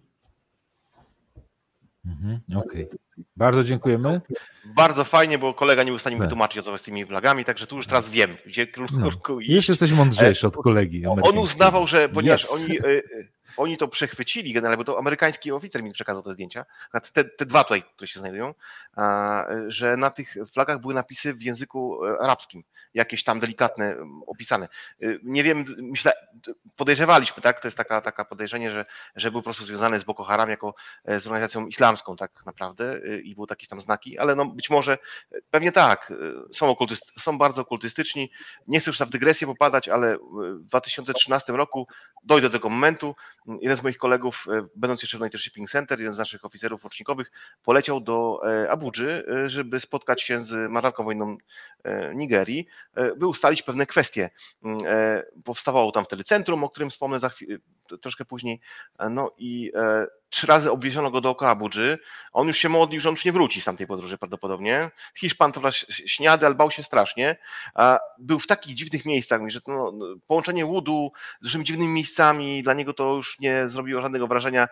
Mhm, Okej. Okay. Bardzo dziękujemy. Bardzo fajnie, bo kolega nie ustanie mi tak. wytłumaczyć, o co z tymi flagami, także tu już teraz wiem, gdzie no. iść. Już jesteś mądrzejszy od kolegi. On uznawał, że ponieważ yes. oni, e, e, oni to przechwycili generalnie, bo to amerykański oficer mi przekazał te zdjęcia, te, te dwa tutaj, które się znajdują, że na tych flagach były napisy w języku e, arabskim, jakieś tam delikatne, opisane. Nie wiem, myślę, podejrzewaliśmy, tak, to jest taka, taka podejrzenie, że, że był po prostu związany z Boko Haram jako z organizacją islamską tak naprawdę i były takie tam znaki, ale no być może, pewnie tak, są, okultyst, są bardzo okultystyczni. Nie chcę już w dygresję popadać, ale w 2013 roku dojdę do tego momentu. Jeden z moich kolegów, będąc jeszcze w United Shipping Center, jeden z naszych oficerów rocznikowych, poleciał do e, Abudży, e, żeby spotkać się z marszałką wojną e, Nigerii, by ustalić pewne kwestie. Mm, powstawało tam wtedy centrum, o którym wspomnę za chwilę, troszkę później. No i trzy razy obwieziono go dookoła Abudży. On już się modlił, że on już nie wróci z tamtej podróży prawdopodobnie. Hiszpan to śniady, ale bał się strasznie. Był w takich dziwnych miejscach, że no, połączenie łudu z różnymi dziwnymi miejscami, dla niego to już nie zrobiło żadnego wrażenia.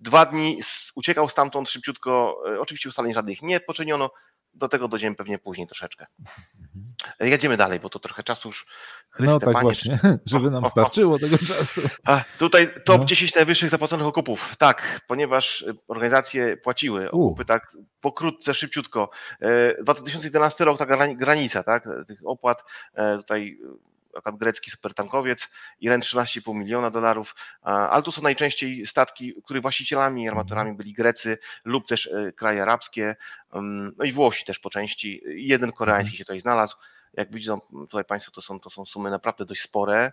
Dwa dni uciekał stamtąd szybciutko. E, oczywiście ustaleń żadnych nie poczyniono. Do tego dojdziemy pewnie później troszeczkę. Mhm. Jedziemy dalej, bo to trochę czasu już. Chryste, no tak panie, właśnie, żeby nam starczyło tego czasu. A, tutaj top no. 10 najwyższych zapłaconych okupów. Tak, ponieważ organizacje płaciły okupy U. tak pokrótce, szybciutko. 2011 e, rok taka granica tak, tych opłat. E, tutaj akurat grecki supertankowiec, Iren 13,5 miliona dolarów, ale tu są najczęściej statki, których właścicielami i armatorami byli Grecy lub też e, kraje arabskie, no i Włosi też po części, jeden koreański się tutaj znalazł. Jak widzą tutaj Państwo, to są, to są sumy naprawdę dość spore.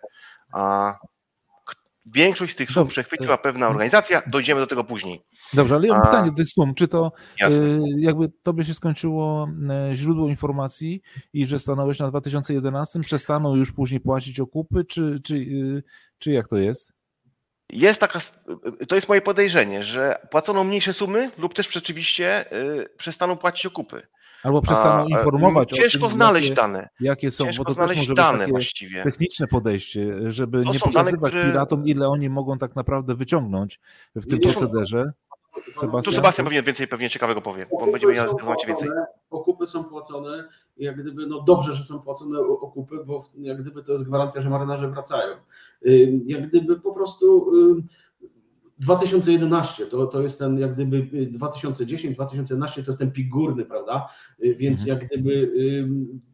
Większość z tych sum przechwyciła pewna organizacja, dojdziemy do tego później. Dobrze, ale ja mam pytanie do tych sum. Czy to. Y, jakby tobie się skończyło y, źródło informacji i że stanąłeś na 2011, przestaną już później płacić okupy, czy, czy, y, czy jak to jest? Jest taka, to jest moje podejrzenie, że płacono mniejsze sumy lub też rzeczywiście przestaną płacić okupy. Albo przestaną informować Ciężko o tym, znaleźć jakie, dane. Jakie są, ciężko bo to znaleźć może dane właściwie. techniczne podejście, żeby to nie pokazywać dane, piratom, ile oni mogą tak naprawdę wyciągnąć w tym procederze. Sebastian? Tu Sebastian pewnie więcej pewnie ciekawego powie, bo on będzie miał więcej. Okupy są płacone, jak gdyby, no dobrze, że są płacone okupy, bo jak gdyby to jest gwarancja, że marynarze wracają. Jak gdyby po prostu 2011 to, to jest ten jak gdyby 2010, 2011 to jest ten pik górny, prawda? Y, więc mhm. jak gdyby y,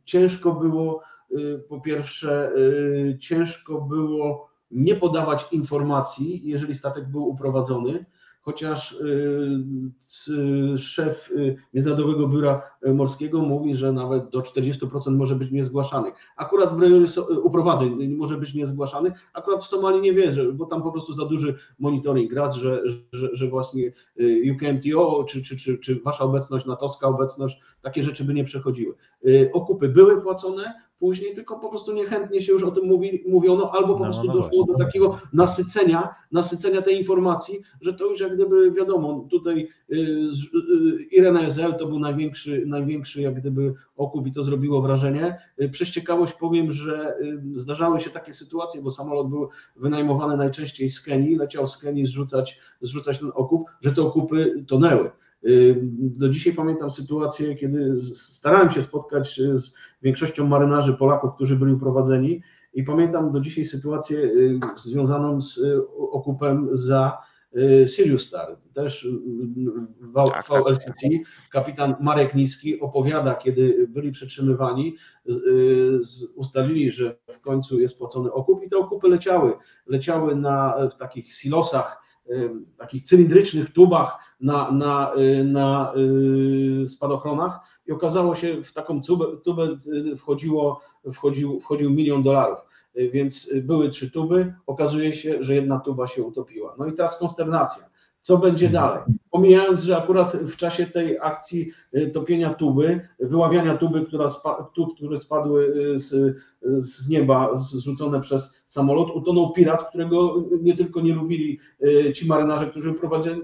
ciężko było y, po pierwsze ciężko było nie podawać informacji, jeżeli statek był uprowadzony, chociaż y, szef y, Międzynarodowego Biura Morskiego mówi, że nawet do 40% może być niezgłaszanych. Akurat w rejonie uprowadzeń może być niezgłaszanych, akurat w Somalii nie wierzę, bo tam po prostu za duży monitoring raz, że, że, że właśnie y, UKMTO czy, czy, czy, czy wasza obecność, natowska obecność, takie rzeczy by nie przechodziły. Okupy były płacone, później, tylko po prostu niechętnie się już o tym mówi, mówiono, albo po no, prostu no, no doszło do takiego nasycenia, nasycenia tej informacji, że to już jak gdyby wiadomo, tutaj y, y, Irene SL to był największy, największy jak gdyby okup i to zrobiło wrażenie. Y, przez ciekawość powiem, że zdarzały się takie sytuacje, bo samolot był wynajmowany najczęściej z Kenii, leciał z Kenii zrzucać, zrzucać ten okup, że te okupy tonęły. Do dzisiaj pamiętam sytuację, kiedy starałem się spotkać z większością marynarzy Polaków, którzy byli uprowadzeni i pamiętam do dzisiaj sytuację y, związaną z y, okupem za y, Sirius Star. Też w tak, VLCC tak. kapitan Marek Niski opowiada, kiedy byli przetrzymywani, ustalili, że w końcu jest płacony okup i te okupy leciały. Leciały na, w takich silosach, takich cylindrycznych tubach na, na, na spadochronach i okazało się, w taką tubę, tubę wchodziło, wchodził, wchodził milion dolarów. Więc były trzy tuby, okazuje się, że jedna tuba się utopiła. No i teraz konsternacja co będzie mhm. dalej. Pomijając, że akurat w czasie tej akcji y, topienia tuby, wyławiania tuby, która spa, tub, które spadły y, z, z nieba, zrzucone przez samolot, utonął pirat, którego nie tylko nie lubili y, ci marynarze, którzy prowadzili,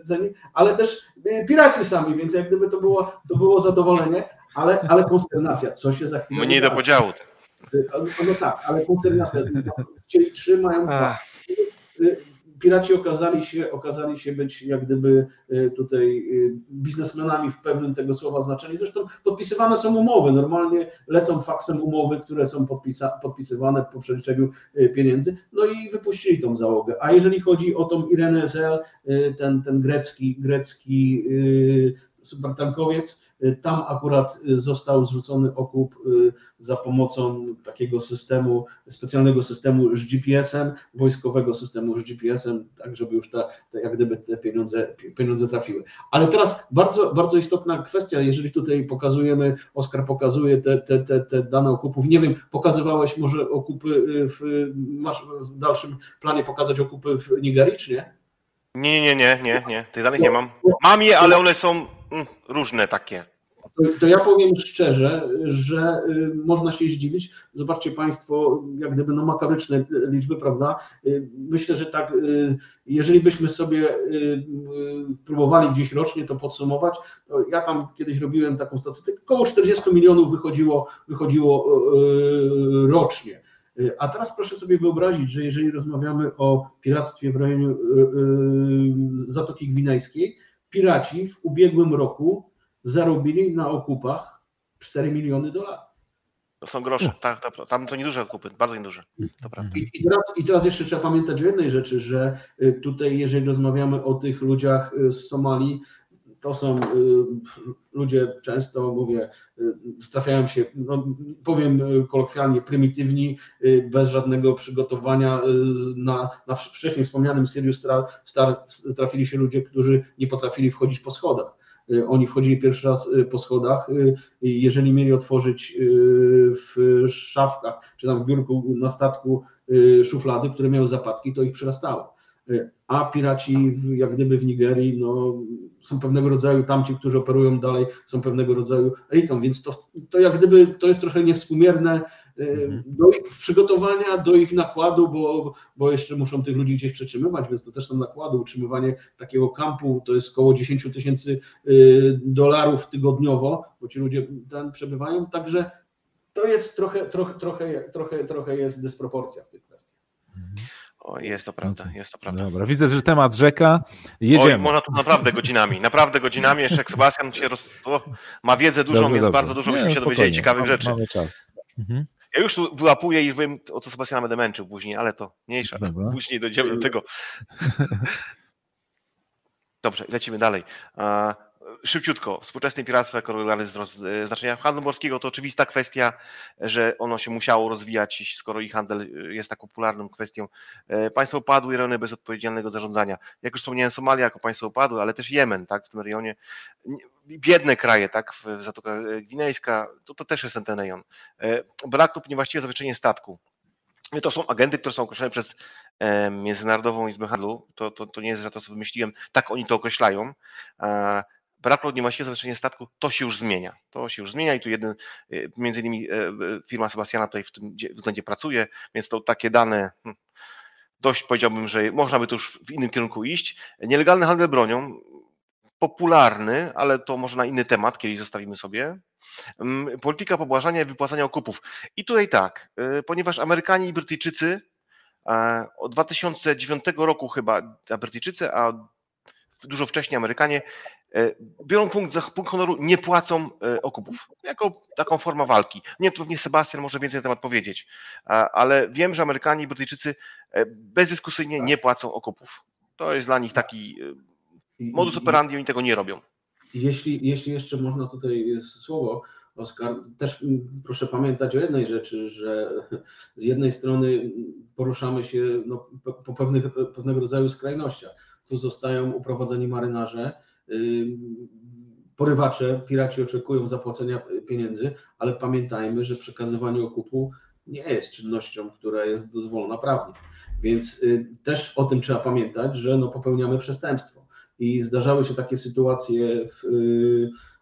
ale też piraci sami, więc jak gdyby to było, to było zadowolenie, ale, ale konsternacja, co się za chwilę... Mniej do podziału. No, no tak, ale konsternacja. Chcieli trzy, mają dwa piraci okazali się, okazali się być jak gdyby e, tutaj e, biznesmenami w pewnym tego słowa znaczeniu. Zresztą podpisywane są umowy, normalnie lecą faksem umowy, które są podpisa, podpisywane po przeliczeniu e, pieniędzy, no i wypuścili tą załogę. A jeżeli chodzi o tą Irenę SL, ten, ten grecki, grecki supertankowiec, Y, tam akurat y, został zrzucony okup y, za pomocą takiego systemu, specjalnego systemu z GPS-em, wojskowego systemu z GPS-em, tak żeby już ta, ta, jak gdyby te pieniądze, pieniądze trafiły. Ale teraz bardzo, bardzo istotna kwestia, jeżeli tutaj pokazujemy, Oskar pokazuje te, te, te, te dane okupów, nie wiem, pokazywałeś może okupy, w, masz w dalszym planie pokazać okupy w Nigerii, czy nie? Nie, nie, nie, nie, nie, tych danych nie mam. Mam je, ale one są różne takie. To, to, ja powiem szczerze, że y, można się zdziwić. Zobaczcie Państwo, jak gdyby no makabryczne liczby, prawda? Y, myślę, że tak, y, jeżeli byśmy sobie próbowali gdzieś rocznie to podsumować, to ja tam kiedyś robiłem taką statystykę, około 40 milionów wychodziło, wychodziło rocznie. A teraz proszę sobie wyobrazić, że jeżeli rozmawiamy o piractwie w rejonie Zatoki Gwinejskiej, piraci w ubiegłym roku zarobili na okupach 4 miliony dolarów. To są grosze, tak, tak, tam to nieduże okupy, bardzo nieduże, to prawda. I, i, teraz, I teraz jeszcze trzeba pamiętać o jednej rzeczy, że y, tutaj jeżeli rozmawiamy o tych ludziach y, z Somalii, to są y, ludzie często, mówię, trafiają się, no, powiem kolokwialnie, prymitywni, bez żadnego przygotowania. Na, na wcześniej wspomnianym Sirius Star, Star trafili się ludzie, którzy nie potrafili wchodzić po schodach Y, oni wchodzili pierwszy raz y, po schodach. Y, jeżeli mieli otworzyć w szafkach, czy tam w biurku na statku szuflady, które miały zapadki, to ich przerastało. A piraci, jak gdyby w Nigerii, no, są pewnego rodzaju, tamci, którzy operują dalej, są pewnego rodzaju elitą, więc to, to jak gdyby to jest trochę niewspółmierne Mhm. do ich przygotowania, do ich nakładu, bo, bo jeszcze muszą tych ludzi gdzieś przetrzymywać, więc to też są nakłady. Utrzymywanie takiego kampu to jest około 10 tysięcy y, dolarów tygodniowo, bo ci ludzie tam przebywają, także to jest trochę, trochę, trochę, trochę, trochę jest dysproporcja w tych kwestiach. Mhm. O, jest to prawda, jest to prawda. Dobra, widzę, że temat rzeka. Jedziemy. Oj, można tu naprawdę godzinami, naprawdę godzinami. Jeszcze jak Sebastian się roz... ma wiedzę dużą, dobrze, więc dobrze. bardzo dużo byśmy się dowiedzieli ciekawych rzeczy. Mamy czas. Mhm. Ja już tu wyłapuję i wiem, o co Sebastiana będę męczył później, ale to mniejsza. Dobra. Później dojdziemy do tego. Dobrze, lecimy dalej szybciutko, współczesne piractwo jako regularny wzrost e, znaczenia handlu morskiego to oczywista kwestia, że ono się musiało rozwijać, skoro i handel e, jest tak popularną kwestią. E, państwo upadły i rejony bez odpowiedzialnego zarządzania. Jak już wspomniałem, Somalia jako państwo upadły, ale też Jemen, tak, w tym rejonie. Biedne kraje, tak, Zatoka Gwinejska, to, to też jest ten rejon. Brak lub niewłaściwe zawieszenie statku. To są agendy, które są określone przez Międzynarodową Izbę Handlu. To, to, to nie jest, że to co wymyśliłem, tak oni to określają brak lub niewłaściwe zawieszenie statku, to się już zmienia. To się już zmienia i tu jeden, y, między innymi e, firma Sebastiana tutaj w tym względzie pracuje, więc to takie dane hmm, dość powiedziałbym, że można by tu już w innym kierunku iść. Nielegalny handel bronią, popularny, ale to może na inny temat, kiedyś zostawimy sobie. Mm, polityka pobłażania i wypłacania okupów. I tutaj tak, y, ponieważ Amerykanie i Brytyjczycy e, od 2009 roku chyba, a Brytyjczycy, a dużo wcześniej Amerykanie biorą punkt, za punkt honoru, nie płacą e, okupów. Jako taką formę walki. Nie, to pewnie Sebastian może więcej na temat powiedzieć, ale wiem, że Amerykanie i Brytyjczycy e, bezdyskusyjnie nie płacą okupów. To jest dla nich taki modus operandi, oni tego nie robią. Jeśli, jeśli jeszcze można tutaj słowo, Oskar, też proszę pamiętać o jednej rzeczy, że z jednej strony poruszamy się no, po pewnych, pewnego rodzaju skrajnościach tu zostają uprowadzeni marynarze, porywacze, piraci oczekują zapłacenia pieniędzy, ale pamiętajmy, że przekazywanie okupu nie jest czynnością, która jest dozwolona prawnie. Więc też o tym trzeba pamiętać, że no popełniamy przestępstwo. I zdarzały się takie sytuacje w,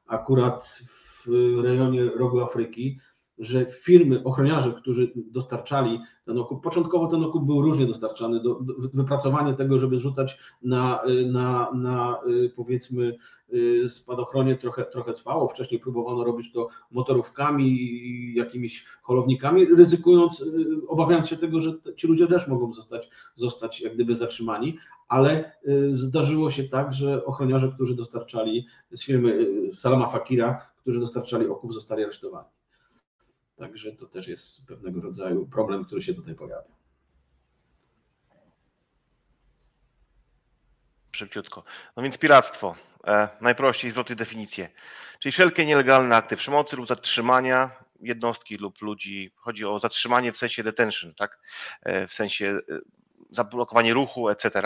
akurat w rejonie rogu Afryki, że firmy, ochroniarze, którzy dostarczali ten okup, początkowo ten okup był różnie dostarczany, do, do, wypracowanie tego, żeby rzucać na, na, na powiedzmy spadochronie trochę, trochę trwało, wcześniej próbowano robić to motorówkami, jakimiś holownikami, ryzykując, obawiając się tego, że ci ludzie też mogą zostać, zostać jak gdyby zatrzymani, ale zdarzyło się tak, że ochroniarze, którzy dostarczali z firmy Salama Fakira, którzy dostarczali okup, zostali aresztowani. Także to też jest pewnego rodzaju problem, który się tutaj pojawia. Szybciutko. No więc piractwo. E, najprościej zwroty definicję. Czyli wszelkie nielegalne akty przemocy lub zatrzymania jednostki lub ludzi. Chodzi o zatrzymanie w sensie detention, tak? E, w sensie e, zablokowanie ruchu, etc.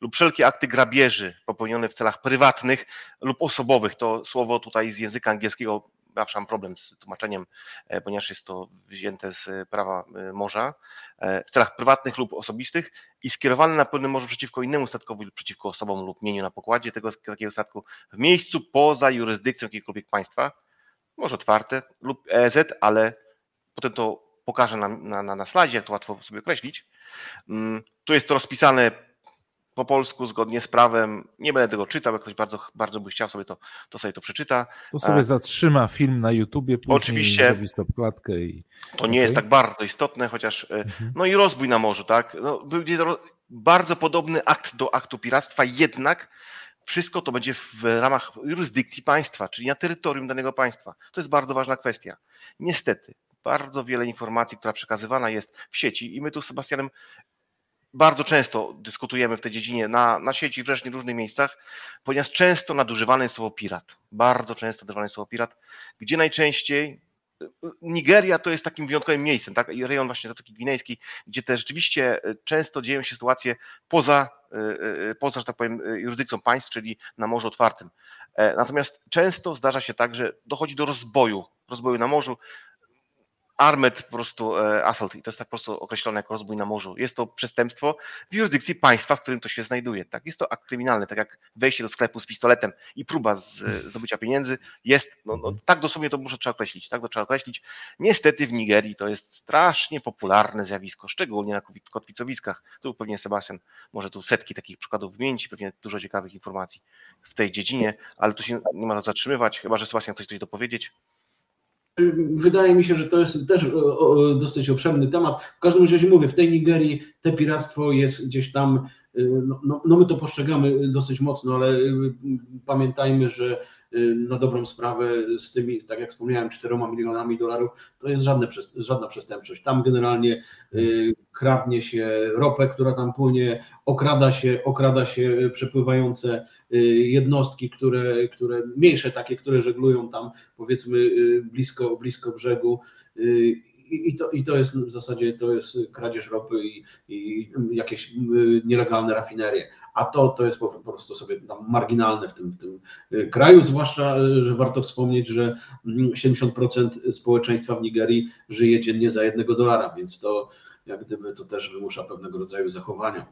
lub wszelkie akty grabieży popełnione w celach prywatnych lub osobowych. To słowo tutaj z języka angielskiego zawsze mam problem z tłumaczeniem, e, ponieważ jest to wzięte z prawa e, morza, e, w celach prywatnych lub osobistych i skierowane na pełnym morzu przeciwko innemu statkowi lub przeciwko osobom lub mieniu na pokładzie tego takiego statku w miejscu poza jurysdykcją jakiegokolwiek państwa, może otwarte lub EZ, ale potem to pokażę na, na, na, na slajdzie, jak to łatwo sobie określić. Mm, tu jest to rozpisane po polsku, zgodnie z prawem. Nie będę tego czytał, jak ktoś bardzo, bardzo by chciał sobie to, to sobie to przeczyta. To sobie zatrzyma film na YouTubie, później Oczywiście. zrobi stopklatkę i... To nie okay. jest tak bardzo istotne, chociaż e, mhm. no i rozbój na morzu, tak? No, będzie to bardzo podobny akt do aktu piractwa, jednak wszystko to będzie w ramach jurysdykcji państwa, czyli na terytorium danego państwa. To jest bardzo ważna kwestia. Niestety, bardzo wiele informacji, która przekazywana jest w sieci i my tu z Sebastianem bardzo często dyskutujemy w tej dziedzinie na, na sieci, wreszcie w różnych miejscach, ponieważ często nadużywane jest słowo pirat. Bardzo często nadużywane jest słowo pirat, gdzie najczęściej Nigeria to jest takim wyjątkowym miejscem, tak? I rejon właśnie taki gwinejski, gdzie też rzeczywiście często dzieją się sytuacje poza, poza, że tak powiem, jurysdykcją państw, czyli na morzu otwartym. E, natomiast często zdarza się tak, że dochodzi do rozboju, rozboju na morzu, Armed po prostu e, assault i to jest tak po prostu określone jako rozbój na morzu. Jest to przestępstwo w jurysdykcji państwa, w którym to się znajduje. Tak? Jest to akt kryminalny, tak jak wejście do sklepu z pistoletem i próba z, e, zdobycia pieniędzy jest, no, no, tak dosłownie to muszę trzeba określić, tak to trzeba określić. Niestety w Nigerii to jest strasznie popularne zjawisko, szczególnie na kotwicowiskach. Tu pewnie Sebastian może tu setki takich przykładów wymienić, pewnie dużo ciekawych informacji w tej dziedzinie, ale tu się nie ma co zatrzymywać, chyba że Sebastian coś coś dopowiedzieć. Wydaje mi się, że to jest też dosyć obszerny temat. W każdym razie mówię, w tej Nigerii te piractwo jest gdzieś tam, no, no, no my to postrzegamy dosyć mocno, ale y, pamiętajmy, że y, na dobrą sprawę z tymi, tak jak wspomniałem, 4 milionami dolarów, to jest żadne, żadna przestępczość. Tam generalnie kradnie się ropę, która tam płynie, okrada się, okrada się przepływające y, jednostki, które, które mniejsze takie, które żeglują tam powiedzmy y, blisko, blisko brzegu. Y, I to, I to jest w zasadzie to jest kradzież ropy i, i jakieś nielegalne rafinerie. A to, to jest po, prostu sobie tam marginalne w tym, w tym kraju, zwłaszcza, że warto wspomnieć, że 70% społeczeństwa w Nigerii żyje dziennie za jednego dolara, więc to, jak gdyby to też wymusza pewnego rodzaju zachowania.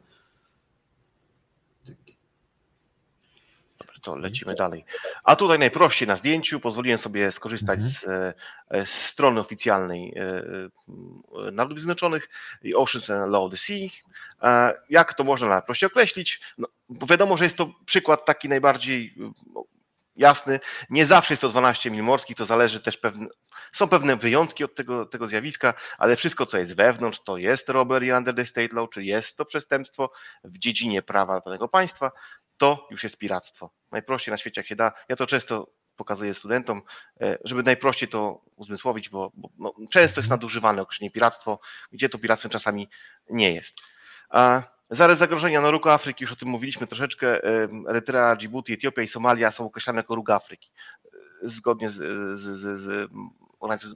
To lecimy dalej. A tutaj najprościej na zdjęciu pozwoliłem sobie skorzystać mhm. z, e, z, strony oficjalnej e, e, Narodów Zjednoczonych i Oceans and Law the Sea. Jak to można najprościej określić? No, bo wiadomo, że jest to przykład taki najbardziej jasny. Nie zawsze jest to 12 mil morskich, to zależy też pewne, są pewne wyjątki od tego, tego zjawiska, ale wszystko, co jest wewnątrz, to jest robbery under the state law, czy jest to przestępstwo w dziedzinie prawa danego państwa, to już jest piractwo. Najprościej na świecie, jak się da. Ja to często pokazuję studentom, e, żeby najprościej to uzmysłowić, bo, bo no, często jest nadużywane określenie piractwo, gdzie to piractwem czasami nie jest. A Zarys zagrożenia na róg Afryki, już o tym mówiliśmy troszeczkę. Erytrea, Djibouti, Etiopia i Somalia są określane jako róg Afryki. Zgodnie z, z, z, z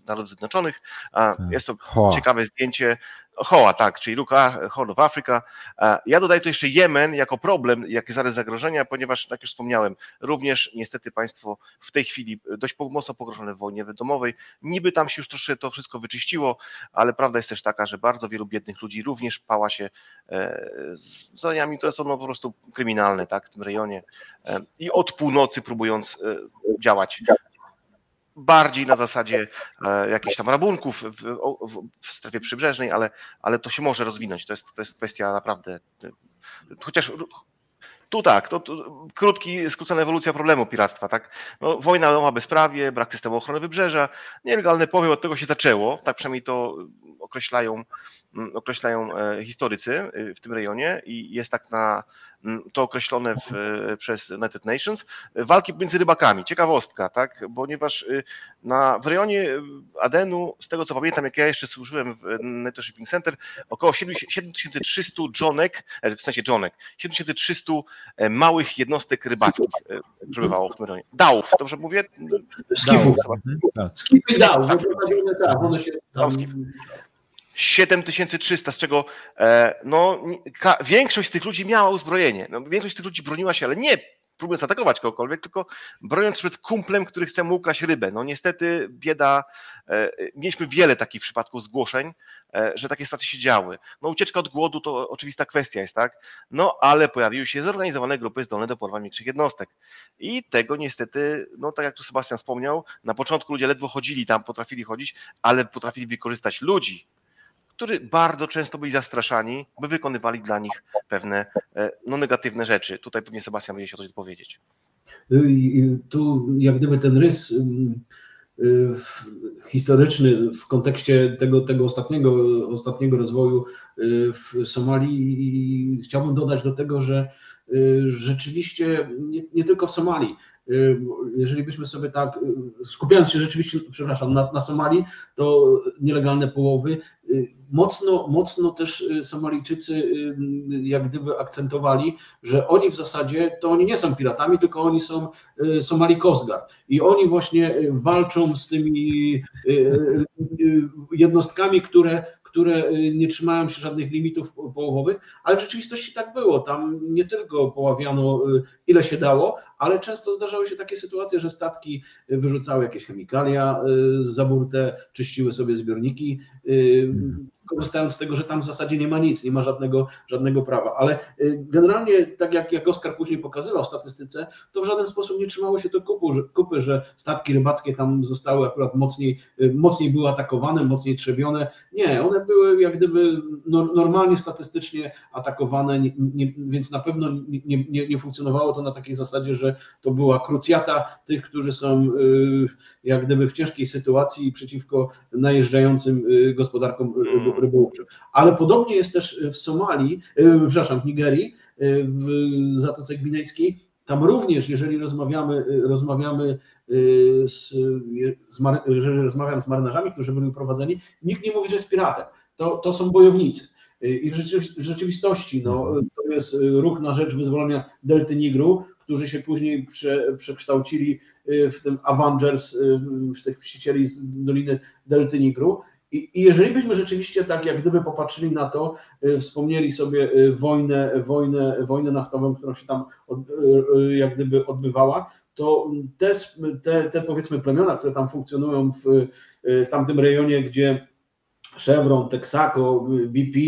Narodów Zjednoczonych. Tak. Jest to Hoa. ciekawe zdjęcie Hoła, tak, czyli Luka, Horn of Africa. Ja dodaję tu jeszcze Jemen jako problem, jakie zarys zagrożenia, ponieważ, tak jak już wspomniałem, również niestety państwo w tej chwili dość mocno pogrożone w wojnie domowej. Niby tam się już troszkę to wszystko wyczyściło, ale prawda jest też taka, że bardzo wielu biednych ludzi również pała się e, z zaniami, które są no po prostu kryminalne tak, w tym rejonie e, i od północy próbując e, działać bardziej na zasadzie e, jakichś tam rabunków w, w, w, strefie przybrzeżnej, ale, ale to się może rozwinąć. To jest, to jest kwestia naprawdę. Chociaż tu tak, to, to krótki, skrócona ewolucja problemu piractwa, tak? No, wojna domowa bezprawie, brak systemu ochrony wybrzeża, nielegalne powiew, od tego się zaczęło, tak przynajmniej to określają, określają e, historycy e, w tym rejonie i jest tak na Mm, to określone w, e, przez United Nations, walki między rybakami. Ciekawostka, tak? Ponieważ y, na, w rejonie Adenu, z tego co pamiętam, jak ja jeszcze służyłem w NATO Shipping Center, około 7300 dżonek, e, w sensie dżonek, 7300 e, małych jednostek rybackich przebywało w tym rejonie. Dałów, dobrze mówię? Skifów. Skify i dałów. Tak, tak, one się tam... 7300, z czego e, no, większość z tych ludzi miała uzbrojenie. No, większość z tych ludzi broniła się, ale nie próbując atakować kogokolwiek, tylko broniąc przed kumplem, który chce mu ukraść rybę. No niestety bieda, e, mieliśmy wiele takich przypadków zgłoszeń, e, że takie sytuacje się działy. No ucieczka od głodu to oczywista kwestia jest, tak? No ale pojawiły się zorganizowane grupy zdolne do porwania większych jednostek. I tego niestety, no tak jak tu Sebastian wspomniał, na początku ludzie ledwo chodzili tam, potrafili chodzić, ale potrafili wykorzystać ludzi, którzy bardzo często byli zastraszani, by wykonywali dla nich pewne e, no, negatywne rzeczy. Tutaj pewnie Sebastian będzie się coś powiedzieć. Y, tu jak gdyby ten rys y, historyczny w kontekście tego, tego ostatniego, ostatniego rozwoju y, w Somalii chciałbym dodać do tego, że rzeczywiście nie, nie tylko w Somalii, jeżeli byśmy sobie tak, skupiając się rzeczywiście, przepraszam, na, na Somalii, to nielegalne połowy, mocno, mocno też y, Somalijczycy y, jak gdyby akcentowali, że oni w zasadzie to oni nie są piratami, tylko oni są y, Somali Coast. I oni właśnie walczą z tymi jednostkami, które które nie trzymają się żadnych limitów połowowych, ale w rzeczywistości tak było. Tam nie tylko poławiano ile się dało, ale często zdarzały się takie sytuacje, że statki wyrzucały jakieś chemikalia zaburte, czyściły sobie zbiorniki korzystając z tego, że tam w zasadzie nie ma nic, nie ma żadnego, żadnego prawa. Ale y, generalnie, tak jak, jak Oskar później pokazywał w statystyce, to w żaden sposób nie trzymało się to kupy, że, kupy, że statki rybackie tam zostały akurat mocniej, y, mocniej były atakowane, mocniej trzebione. Nie, one były jak gdyby normalnie statystycznie atakowane, nie, nie, więc na pewno nie, nie funkcjonowało to na takiej zasadzie, że to była krucjata tych, którzy są y, jak gdyby w ciężkiej sytuacji przeciwko najeżdżającym gospodarkom rybołówczym. Ale podobnie jest też w Somalii, e, przepraszam, w Nigerii, w Zatoce Gwinejskiej. Tam również, jeżeli rozmawiamy, rozmawiamy z, z, jeżeli rozmawiam z marynarzami, którzy byli prowadzeni, nikt nie mówi, że jest piratem. To, to są bojownicy. I w rzeczywistości no, to jest ruch na rzecz wyzwolenia Delty Nigru, którzy się później prze, przekształcili w tym Avengers, w tych mścicieli z Doliny Delty Nigru i, I jeżeli byśmy rzeczywiście tak jak gdyby popatrzyli na to, y, wspomnieli sobie y, wojnę, wojnę, wojnę naftową, która się tam od, y, jak gdyby odbywała, to te, te, te powiedzmy plemiona, które tam funkcjonują w tamtym rejonie, gdzie Chevron, Texaco, BP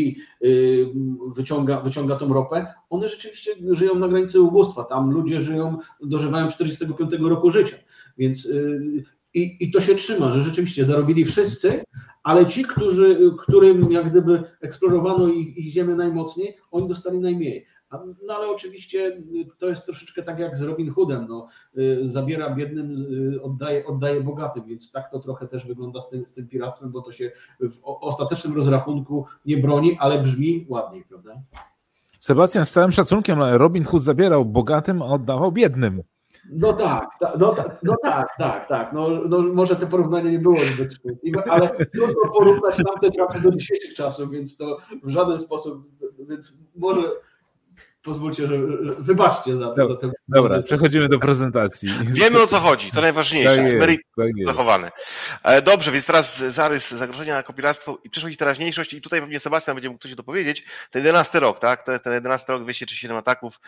wyciąga, wyciąga tą ropę, one rzeczywiście żyją na granicy ubóstwa. Tam ludzie żyją, dożywają 45 roku życia. Więc i, I to się trzyma, że rzeczywiście zarobili wszyscy, ale ci, którzy, którym jak gdyby eksplorowano ich, ich ziemię najmocniej, oni dostali najmniej. No ale oczywiście to jest troszeczkę tak jak z Robin Hoodem, no, y, zabiera biednym, y, oddaje, oddaje bogatym, więc tak to trochę też wygląda z tym, z tym piractwem, bo to się w ostatecznym rozrachunku nie broni, ale brzmi ładniej, prawda? Sebastian, z całym szacunkiem, Robin Hood zabierał bogatym, a oddawał biednym. No tak, no, no tak, tak, tak. No, no może te porównanie nie było zbyt szkodliwe, ale trudno porównać tamte czasy do dzisiejszych czasów, więc to w żaden sposób, więc może pozwólcie, że wybaczcie za, Dobra, za ten... Dobra, przechodzimy do prezentacji. Wiemy o co chodzi, to najważniejsze, Tak jest, meryt tak jest. zachowane. E, Dobrze, więc teraz zarys zagrożenia na kopiractwo i przyszłość i teraźniejszość i tutaj pewnie Sebastian będzie mógł coś dopowiedzieć. Ten 11 rok, tak, to jest ten 11 rok, 237 ataków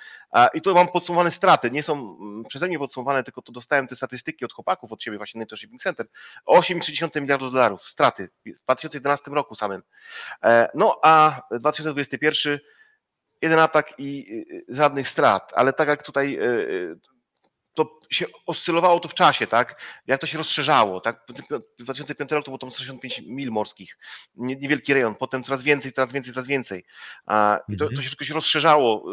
i tu mam podsumowane straty, nie są mm, przeze mnie podsumowane, tylko to dostałem te statystyki od chłopaków, od siebie właśnie Nato Shipping Center. 8,3 miliardów dolarów straty w 2011 roku samym. E, No a 2021 jeden atak i y, żadnych strat, ale tak jak tutaj y, y, to się oscylowało to w czasie, tak? Jak to się rozszerzało, tak? 2005 rok to było tam 165 mil morskich, nie- niewielki rejon, potem coraz więcej, coraz więcej, coraz więcej. A, I to, Mhm. to się wszystko się rozszerzało.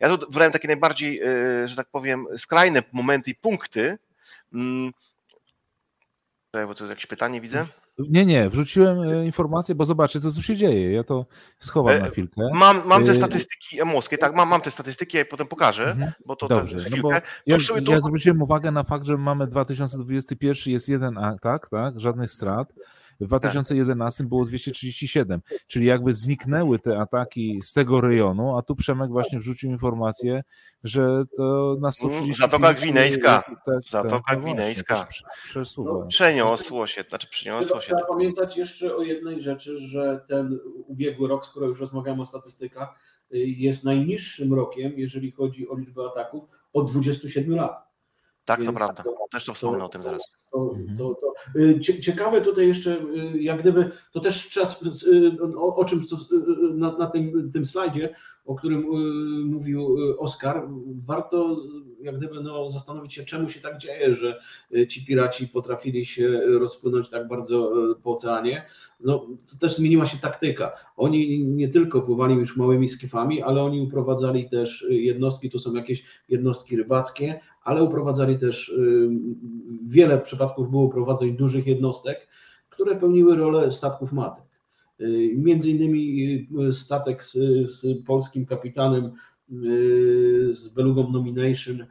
Ja tu wybrałem takie najbardziej, y, że tak powiem, skrajne momenty i punkty. Czekaj, bo to jest jakieś pytanie widzę. Nie, nie, wrzuciłem e, informację, bo zobaczcie, co tu się dzieje. Ja to schowam E, na chwilkę. Mam, mam te Y- statystyki emoskie, tak, mam, mam te statystyki, ja potem pokażę, Mhm. bo to Dobrze, no bo ja, ja zwróciłem uwagę na fakt, że mamy 2021, jest jeden atak, tak? Żadnych strat. W 2011 było 237, czyli jakby zniknęły te ataki z tego rejonu, a tu Przemek właśnie wrzucił informację, że to na 130. Zatoka Gwinejska. Tak, Zatoka tak, no Gwinejska. Przesuwa. Przeniosło się, znaczy przeniosło Trzeba, się. trzeba pamiętać jeszcze o jednej rzeczy, że ten ubiegły rok, skoro już rozmawiamy o statystykach, y, jest najniższym rokiem, jeżeli chodzi o liczbę ataków od 27 lat. Tak, to prawda. to- Też to wspomnę o tym zaraz. To, to, to, y, cie- ciekawe tutaj jeszcze, y, jak gdyby, to też czas, y, o, o czym na, na tym, tym slajdzie, o którym y, mówił y, Oskar, warto jak gdyby no, zastanowić się, czemu się tak dzieje, że y, ci piraci potrafili się rozpłynąć tak bardzo po oceanie. No, to też zmieniła się taktyka. Oni nie tylko pływali już małymi skifami, ale oni uprowadzali też jednostki, tu są jakieś jednostki rybackie, ale uprowadzali też wiele przypadków było prowadzeń dużych jednostek, które pełniły rolę statków matek. Y, Między innymi y, statek z, z polskim kapitanem, y, z Belugą Nomination,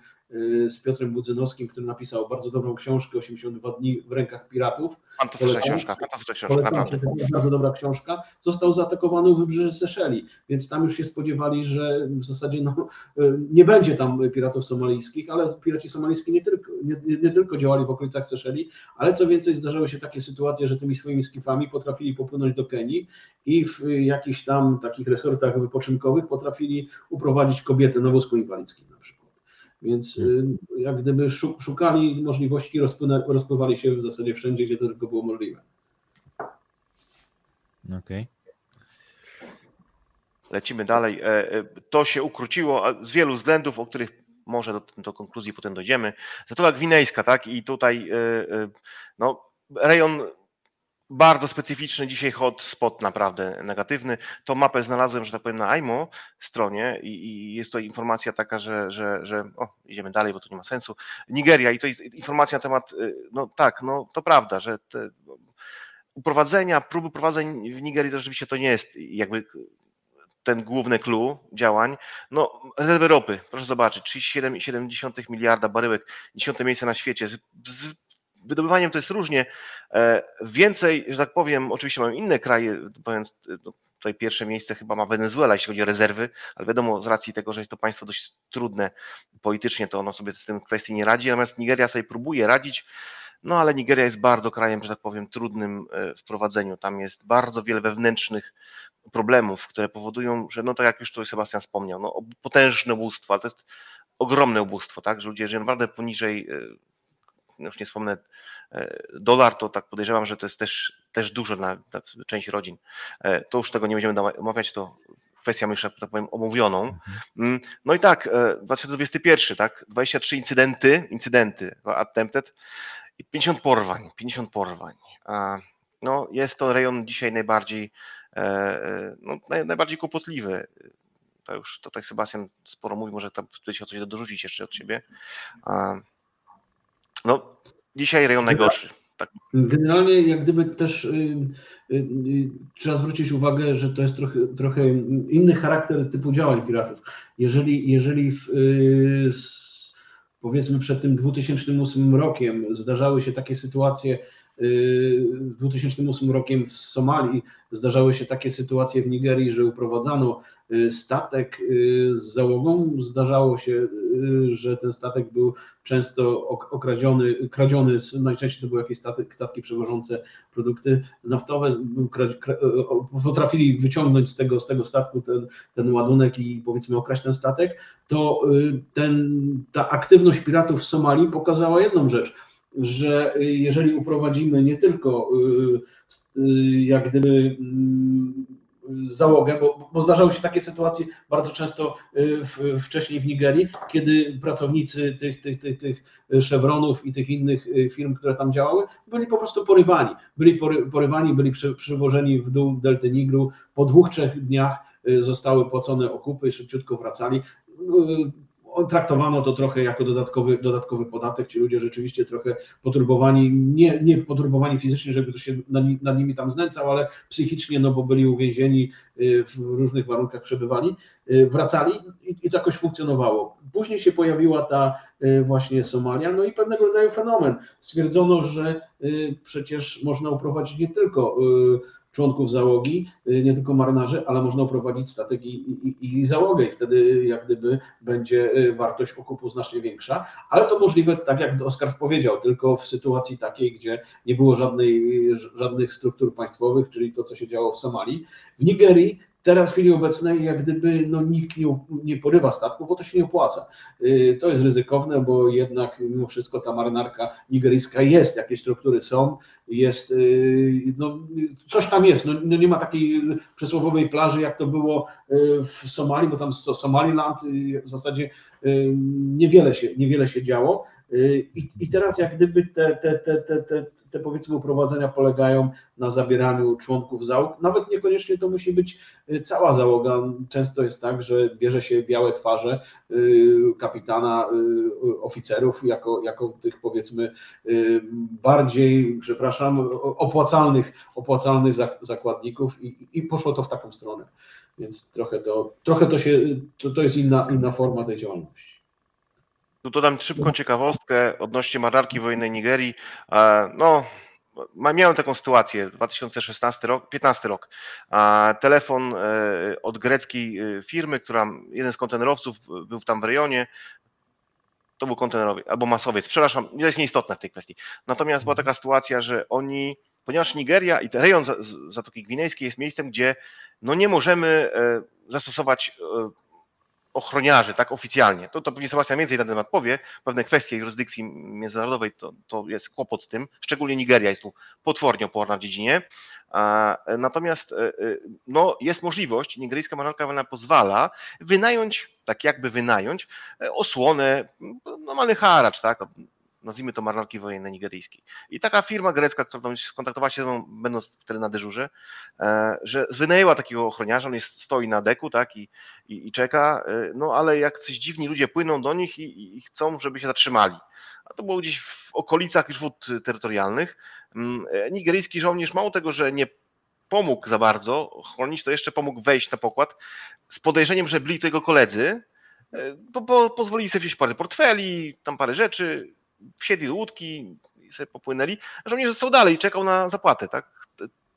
z Piotrem Budzynowskim, który napisał bardzo dobrą książkę 82 dni w rękach piratów. Fantastyczna książka, fantastyczna książka, Polecam naprawdę. bardzo dobra książka. Został zaatakowany u wybrzeży Seszeli, więc tam już się spodziewali, że w zasadzie no, y, nie będzie tam piratów somalijskich, ale piraci somalijscy nie tylko, nie, nie, tylko działali w okolicach Seszeli, ale co więcej zdarzały się takie sytuacje, że tymi swoimi skifami potrafili popłynąć do Kenii i w y, jakichś tam takich resortach wypoczynkowych potrafili uprowadzić kobietę na wózku inwalidzkim na przykład. Więc y, jak gdyby szu- szukali możliwości, rozpływali się w zasadzie wszędzie, gdzie to tylko było możliwe. Okej. Lecimy dalej. E, e, To się ukróciło z wielu względów, o których może do, do konkluzji potem dojdziemy. Zatoka Gwinejska, tak? I tutaj e, no, rejon bardzo specyficzny, dzisiaj hotspot naprawdę negatywny. Tą mapę znalazłem, że tak powiem, na AIMO stronie i, i jest to informacja taka, że, że, że o, idziemy dalej, bo to nie ma sensu. Nigeria i to informacja na temat, y, no tak, no to prawda, że te uprowadzenia, próby prowadzeń w Nigerii to rzeczywiście to nie jest jakby ten główny clue działań. No, rezerwy ropy, proszę zobaczyć, 37,7 miliarda baryłek, dziesiąte miejsce na świecie. Wydobywaniem to jest różnie. E, Więcej, że tak powiem, oczywiście mamy inne kraje, powiem, no, tutaj pierwsze miejsce chyba ma Wenezuela, jeśli chodzi o rezerwy, ale wiadomo, z racji tego, że jest to państwo dość trudne politycznie, to ono sobie z tym kwestii nie radzi, natomiast Nigeria sobie próbuje radzić, no ale Nigeria jest bardzo krajem, że tak powiem, trudnym e, w prowadzeniu. Tam jest bardzo wiele wewnętrznych problemów, które powodują, że no tak jak już tu Sebastian wspomniał, no potężne ubóstwo, ale to jest ogromne ubóstwo, tak, że ludzie żyją naprawdę poniżej, e, już nie wspomnę, e, dolar, to tak podejrzewam, że to jest też, też dużo na, na część rodzin. E, To już tego nie będziemy omawiać, to kwestia już, tak powiem, omówioną. Mm, No i tak, e, 2021, tak, 23 incydenty, incydenty attempted i 50 porwań, 50 porwań. No jest to rejon dzisiaj najbardziej, e, e, no, naj, najbardziej kłopotliwy. To już tutaj Sebastian sporo mówi, może tam tutaj się o coś dorzucić jeszcze od siebie. No, dzisiaj rejon najgorszy. Tak, Generalnie jak gdyby też y, y, y, trzeba zwrócić uwagę, że to jest trochę, trochę inny charakter typu działań piratów. Jeżeli, jeżeli w, y, s- powiedzmy przed tym 2008 rokiem zdarzały się takie sytuacje w 2008 rokiem w Somalii zdarzały się takie sytuacje w Nigerii, że uprowadzano Y, statek y, z załogą. Zdarzało się, y, że ten statek był często okradziony, kradziony, najczęściej to były jakieś statek, statki przewożące produkty naftowe, potrafili wyciągnąć z tego, z tego statku ten, ten ładunek i powiedzmy okraść ten statek, to ten, ta aktywność piratów w Somalii pokazała jedną rzecz, że jeżeli uprowadzimy nie tylko jak gdyby mm, załogę, bo, bo zdarzały się takie sytuacje bardzo często y, w, wcześniej w Nigerii, kiedy pracownicy tych, tych, tych, tych Chevronów i tych innych y, firm, które tam działały, byli po prostu porywani. Byli porywani, byli przy, przywożeni w dół delty Nigru. Po dwóch, trzech dniach y, zostały płacone okupy, szybciutko wracali traktowano to trochę jako dodatkowy, dodatkowy podatek. Ci ludzie rzeczywiście trochę poturbowani, nie, nie poturbowani fizycznie, żeby ktoś się nad, nad nimi tam znęcał, ale psychicznie, no bo byli uwięzieni, y, w różnych warunkach przebywali, y, wracali i, i to jakoś funkcjonowało. Później się pojawiła ta y, właśnie Somalia, no i pewnego rodzaju fenomen. Stwierdzono, że przecież można uprowadzić nie tylko członków załogi, y, nie tylko marynarzy, ale można prowadzić statek i, i, i załogę i wtedy jak gdyby będzie y, wartość okupu znacznie większa, ale to możliwe, tak jak Oskar powiedział, tylko w sytuacji takiej, gdzie nie było żadnej, żadnych struktur państwowych, czyli to, co się działo w Somalii. W Nigerii Teraz w chwili obecnej jak gdyby no, nikt nie, nie porywa statku, bo to się nie opłaca. Y, to jest ryzykowne, bo jednak mimo wszystko ta marynarka nigeryjska jest, jakieś struktury są, jest, y, no, coś tam jest, no, no nie ma takiej przysłowowej plaży, jak to było y, w Somalii, bo tam Somaliland w zasadzie niewiele się, niewiele się działo. I, I teraz jak gdyby te, te, te, te, te te powiedzmy uprowadzenia polegają na zabieraniu członków załóg. Nawet niekoniecznie to musi być y, cała załoga. Często jest tak, że bierze się białe twarze y, kapitana, y, oficerów jako, jako tych powiedzmy bardziej, przepraszam, opłacalnych, opłacalnych zakładników i, i poszło to w taką stronę. Więc trochę to, trochę to się, to, to jest inna, inna forma tej działalności. Tu dodam szybką ciekawostkę odnośnie marynarki wojennej Nigerii. E, no, miałem taką sytuację, 2016 rok, 15 rok. Telefon e, od greckiej e, firmy, która, jeden z kontenerowców był tam w rejonie, to był kontenerowiec albo masowiec, przepraszam, to jest nieistotne w tej kwestii. Natomiast była taka sytuacja, że oni, ponieważ Nigeria i rejon Zatoki Gwinejskiej jest miejscem, gdzie no nie możemy zastosować ochroniarzy, tak oficjalnie. To, to pewnie Sebastian więcej na temat powie. Pewne kwestie jurysdykcji międzynarodowej to, to jest kłopot z tym. Szczególnie Nigeria jest tu potwornie oporna w dziedzinie. Natomiast e, e, no, jest możliwość, nigeryjska marynarka pozwala wynająć, tak jakby wynająć e, osłonę, normalny haracz, tak? Nazwijmy to marynarki wojennej nigeryjskiej. I taka firma grecka, która skontaktowała się ze mną, będąc wtedy na dyżurze, e, że wynajęła takiego ochroniarza, on jest, stoi na deku tak, i, i, i czeka, e, no ale jak coś dziwni ludzie płyną do nich i, i chcą, żeby się zatrzymali. A to było gdzieś w okolicach już wód terytorialnych. Mm, e, nigeryjski żołnierz mało tego, że nie pomógł za bardzo chronić, to jeszcze pomógł wejść na pokład z podejrzeniem, że byli to jego koledzy, bo, bo pozwolili sobie wziąć parę portfeli, tam parę rzeczy, wsiedli do łódki i sobie popłynęli, a żołnierz został dalej i czekał na zapłatę, tak?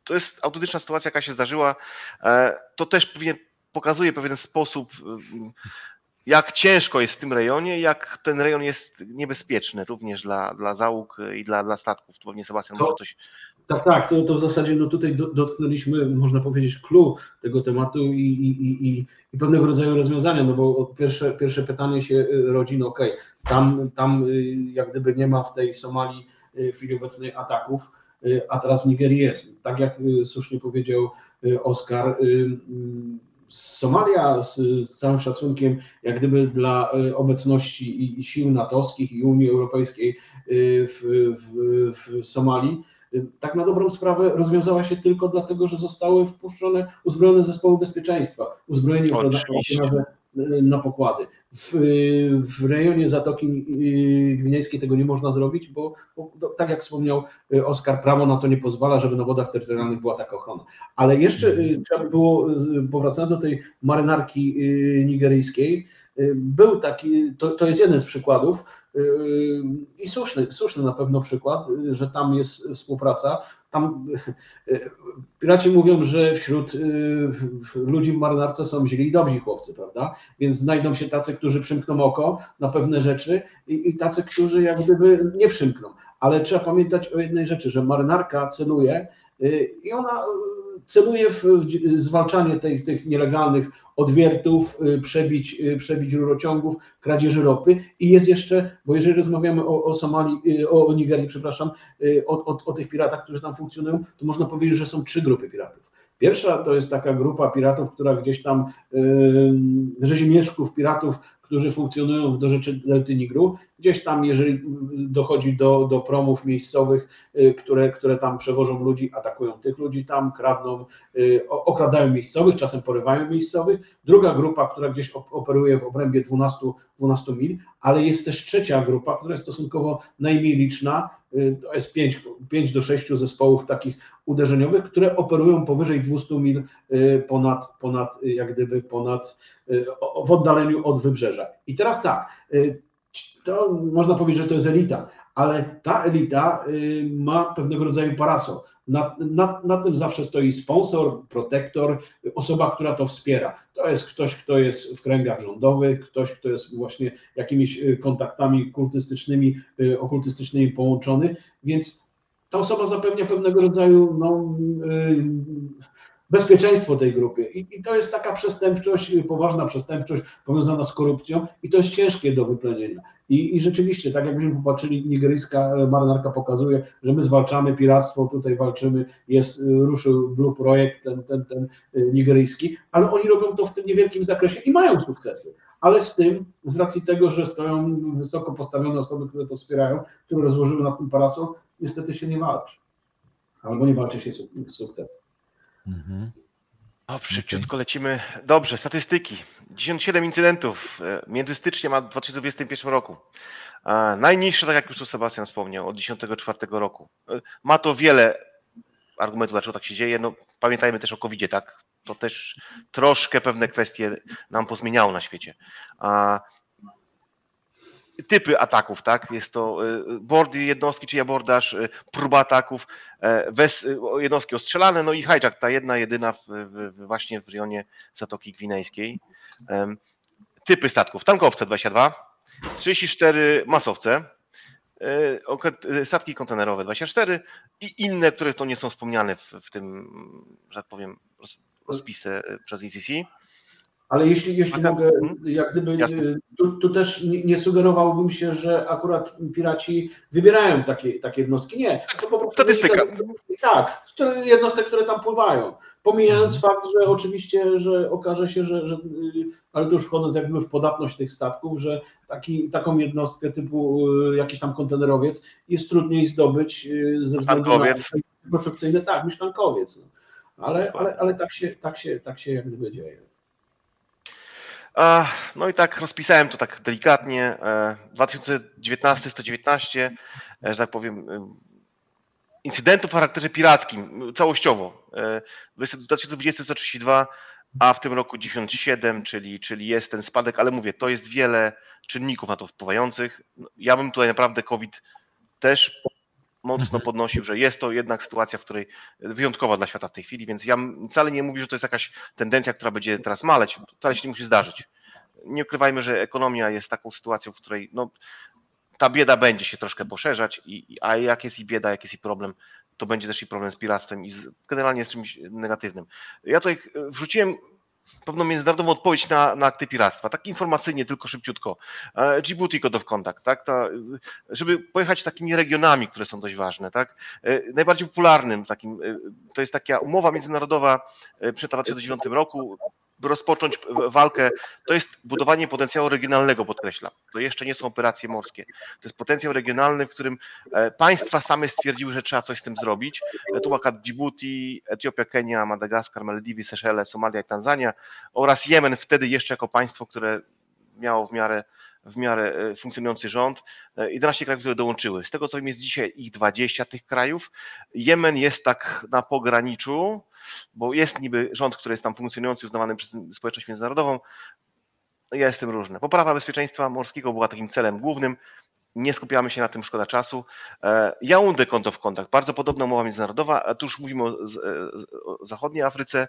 To jest autentyczna sytuacja, jaka się zdarzyła. E, to też pewnie pokazuje pewien sposób, jak ciężko jest w tym rejonie, jak ten rejon jest niebezpieczny również dla, dla załóg i dla, dla statków. To pewnie Sebastian to, może coś tak, tak, to, to w zasadzie no tutaj dotknęliśmy, można powiedzieć, clue tego tematu i, i, i, i pewnego rodzaju rozwiązania, no bo pierwsze, pierwsze pytanie się y, rodzi, no okej, okay, tam, tam y, jak gdyby nie ma w tej Somalii y, w chwili obecnej ataków, a teraz w Nigerii jest. Tak jak słusznie powiedział Oskar, Somalia z, z, całym szacunkiem, jak gdyby dla obecności i sił natowskich i Unii Europejskiej w, w, w Somalii, tak na dobrą sprawę rozwiązała się tylko dlatego, że zostały wpuszczone uzbrojone zespoły bezpieczeństwa, uzbrojeni na pokłady. W, w, rejonie Zatoki y, Gwinejskiej tego nie można zrobić, bo, bo, tak jak wspomniał y, Oskar, prawo na to nie pozwala, żeby na wodach terytorialnych była taka ochrona. Ale jeszcze y, trzeba by było, powracając do tej marynarki nigeryjskiej, był taki, to, to jest jeden z przykładów, i słuszny, słuszny na pewno przykład, że tam jest współpraca. Tam piraci mówią, że wśród ludzi w marynarce są źli i dobrzy chłopcy, prawda? Więc znajdą się tacy, którzy przymkną oko na pewne rzeczy i, i tacy, którzy jak gdyby nie przymkną. Ale trzeba pamiętać o jednej rzeczy, że marynarka celuje i ona celuje w zwalczanie tych, tych nielegalnych odwiertów, y, przebić, y, przebić rurociągów, kradzieży ropy i jest jeszcze, bo jeżeli rozmawiamy o, o Somalii, y, o, o Nigerii, przepraszam, o, o, o tych piratach, którzy tam funkcjonują, to można powiedzieć, że są trzy grupy piratów. Pierwsza to jest taka grupa piratów, która gdzieś tam, yy, rzezimieszków, piratów, którzy funkcjonują w dorzeczy Delty Nigru. Gdzieś tam, jeżeli dochodzi do, do promów miejscowych, y, które, które tam przewożą ludzi, atakują tych ludzi tam, kradną, y, okradają miejscowych, czasem porywają miejscowych. Druga grupa, która gdzieś operuje w obrębie 12, 12 mil, ale jest też trzecia grupa, która jest stosunkowo najmniej liczna, y, to jest 5, 5 do 6 zespołów takich uderzeniowych, które operują powyżej 200 mil ponad, ponad jak gdyby ponad, w oddaleniu od wybrzeża. I teraz tak, to można powiedzieć, że to jest elita, ale ta elita y, ma pewnego rodzaju parasol. Nad, nad, nad, tym zawsze stoi sponsor, protektor, osoba, która to wspiera. To jest ktoś, kto jest w kręgach rządowych, ktoś, kto jest właśnie jakimiś y, kontaktami kultystycznymi, y, okultystycznymi połączony, więc ta osoba zapewnia pewnego rodzaju no, bezpieczeństwo tej grupy. I, I, to jest taka przestępczość, poważna przestępczość powiązana z korupcją i to jest ciężkie do wyplenienia. I, I rzeczywiście, tak jakbyśmy popatrzyli, nigeryjska e, marynarka pokazuje, że my zwalczamy piractwo, tutaj walczymy, jest, e, ruszył Blue Projekt, ten, ten, ten e, nigeryjski, ale oni robią to w tym niewielkim zakresie i mają sukcesy. Ale z tym, z racji tego, że stoją wysoko postawione osoby, które to wspierają, które rozłożyły na tym parasol, niestety się nie walczy. Albo nie walczy się sukces. Mhm. O, szybciutko lecimy. Dobrze, statystyki. 97 incydentów e, między styczniem a 2021 roku. Najniższe, tak jak już tu Sebastian wspomniał, od 1994 roku. E, ma to wiele argumentów, dlaczego tak się dzieje. No, pamiętajmy też o covid tak? To też troszkę pewne kwestie nam pozmieniało na świecie typy ataków, tak? Jest to y, boardy jednostki, czy abordaż, y, próba ataków, e, wes, y, jednostki ostrzelane, no i hijack, ta jedna, jedyna w, w, właśnie w rejonie Zatoki Gwinejskiej. Typy statków, tankowce 22, 34 masowce, e, statki kontenerowe 24 i inne, które to nie są wspomniane w, w tym, że tak powiem, rozpisy przez ECC. Ale jeśli, jeśli mogę, mhm. jak gdyby tu, tu, też nie, nie sugerowałbym się, że akurat piraci wybierają takie, takie jednostki. Nie, to po prostu. Statystyka. tak, jednostek, które tam pływają. Pomijając mhm. fakt, że oczywiście, że okaże się, że, że ale to już wchodząc jakby w podatność tych statków, że taki, taką jednostkę typu y, jakiś tam kontenerowiec jest trudniej zdobyć y, ze względu tankowiec. na perfekcyjne, tak, niż tankowiec. No. Ale, ale, ale tak, się, tak, się, tak się jak gdyby dzieje. No i tak rozpisałem to tak delikatnie. 2019 119, że tak powiem, e, incydentów o charakterze pirackim całościowo. 2020 132, a w tym roku 97, czyli, czyli jest ten spadek, ale mówię, to jest wiele czynników na to wpływających. Ja bym tutaj naprawdę COVID też mocno mhm. podnosił, że jest to jednak sytuacja, w której wyjątkowa dla świata w tej chwili, więc ja wcale nie mówię, że to jest jakaś tendencja, która będzie teraz maleć, wcale się nie musi zdarzyć. Nie ukrywajmy, że ekonomia jest taką sytuacją, w której no, ta bieda będzie się troszkę poszerzać, i, a jak jest i bieda, jak jest i problem, to będzie też i problem z piractwem i z, generalnie z czymś negatywnym. Ja tutaj wrzuciłem pewną międzynarodową odpowiedź na, na akty piractwa, tak informacyjnie, tylko szybciutko. E, Djibouti Code of Contact, tak, ta, żeby pojechać takimi regionami, które są dość ważne, tak. E, najbardziej popularnym takim, e, to jest taka umowa międzynarodowa przed 2009 roku, rozpocząć walkę, to jest budowanie potencjału regionalnego, podkreślam. To jeszcze nie są operacje morskie. To jest potencjał regionalny, w którym państwa same stwierdziły, że trzeba coś z tym zrobić. Tu była Djibouti, Etiopia, Kenia, Madagaskar, Malediwy, Seszele, Somalia i Tanzania oraz Jemen wtedy jeszcze jako państwo, które miało w miarę, w miarę e, funkcjonujący rząd, 11 e, krajów, które dołączyły. Z tego co wiem jest dzisiaj ich 20 tych krajów. Jemen jest tak na pograniczu, bo jest niby rząd, który jest tam funkcjonujący, uznawany przez społeczność międzynarodową. Ja jestem różny. Poprawa bezpieczeństwa morskiego była takim celem głównym. nie skupiamy się na tym, szkoda czasu. Jaunde konto w kontakt, bardzo podobna umowa międzynarodowa, tu już mówimy o, o zachodniej Afryce.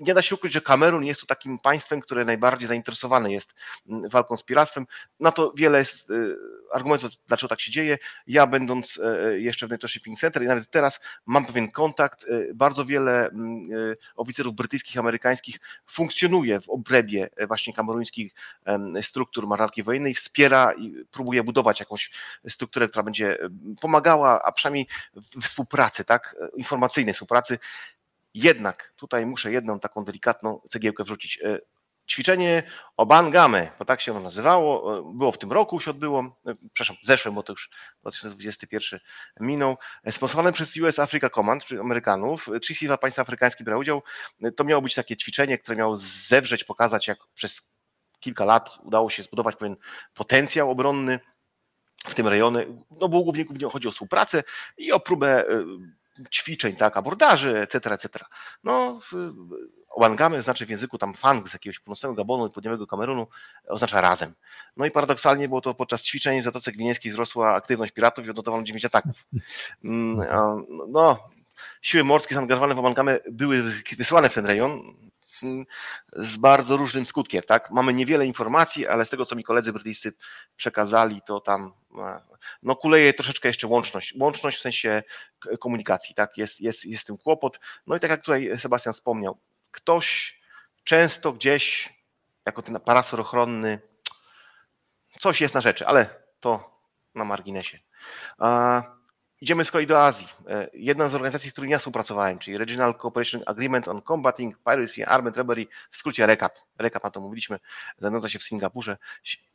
Nie da się ukryć, że Kamerun jest tu takim państwem, które najbardziej zainteresowane jest mm, walką z piractwem. Na to wiele jest y, argumentów, dlaczego tak się dzieje. Ja będąc e, e, jeszcze w NATO Shipping Center i nawet teraz mam pewien kontakt. E, bardzo wiele mm, oficerów brytyjskich, amerykańskich funkcjonuje w obrębie właśnie kameruńskich struktur marynarki wojennej, wspiera i próbuje budować jakąś strukturę, która będzie pomagała, a przynajmniej współpracy, tak, informacyjnej współpracy jednak tutaj muszę jedną taką delikatną cegiełkę wrzucić. E, ćwiczenie Obangame, bo tak się ono nazywało, e, było w tym roku, się odbyło, e, przepraszam, zeszłym, bo to już 2021 minął, sponsorowane przez US Africa Command, czyli Amerykanów. 32 państwa afrykańskie brały udział. To miało być takie ćwiczenie, które miało zewrzeć, pokazać, jak przez kilka lat udało się zbudować pewien potencjał obronny w tym rejonie. No bo głównie, głównie chodzi o współpracę i o próbę ćwiczeń, tak, abordaży, etc., etc. No, Wangamy znaczy w języku tam fang z jakiegoś północnego Gabonu i południowego Kamerunu oznacza razem. No i paradoksalnie było to podczas ćwiczeń w Zatoce Gwinieńskiej wzrosła aktywność piratów i odnotowano 9 ataków. Mm, no, siły morskie zaangażowane w Wangamy były wysłane w ten rejon, z bardzo różnym skutkiem. Tak? Mamy niewiele informacji, ale z tego, co mi koledzy brytyjscy przekazali, to tam e, no, kuleje troszeczkę jeszcze łączność. Łączność w sensie komunikacji, tak? Jest, jest, jest tym kłopot. No i tak jak tutaj Sebastian wspomniał, ktoś często gdzieś, jako ten parasol ochronny, coś jest na rzeczy, ale to na marginesie. Idziemy z kolei do Azji. E, jedna z organizacji, z którymi ja współpracowałem, czyli Regional Cooperation Agreement on Combating Piracy and Armed Robbery, w skrócie RECAP. RECAP, na to mówiliśmy, znajdująca się w Singapurze.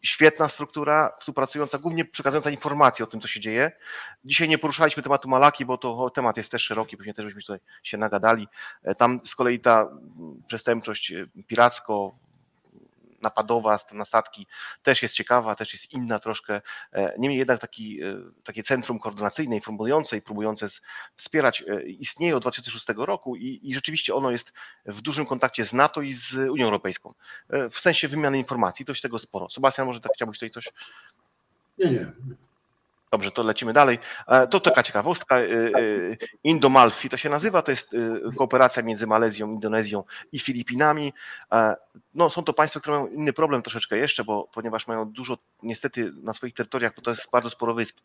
Świetna struktura, współpracująca, głównie przekazująca informacje o tym, co się dzieje. Dzisiaj nie poruszaliśmy tematu Malaki, bo to temat jest też szeroki, pewnie też byśmy tutaj się nagadali. E, tam z kolei ta przestępczość e, piracko, napadowa, na statki też jest ciekawa, też jest inna troszkę. E, niemniej jednak taki, e, takie centrum koordynacyjne, informujące i próbujące wspierać e, istnieje od 2006 roku i, i rzeczywiście ono jest w dużym kontakcie z NATO i z Unią Europejską. W sensie wymiany informacji, dość tego sporo. Sebastian, może tak chciałbyś tutaj coś? Nie, nie. Dobrze, to lecimy dalej. E, to taka ciekawostka. E, e, Indomalfi to się nazywa, to jest kooperacja między Malezją, Indonezją i Filipinami. No, są to państwa, które mają inny problem troszeczkę jeszcze, bo ponieważ mają dużo niestety na swoich terytoriach, bo to jest bardzo sporo wysp,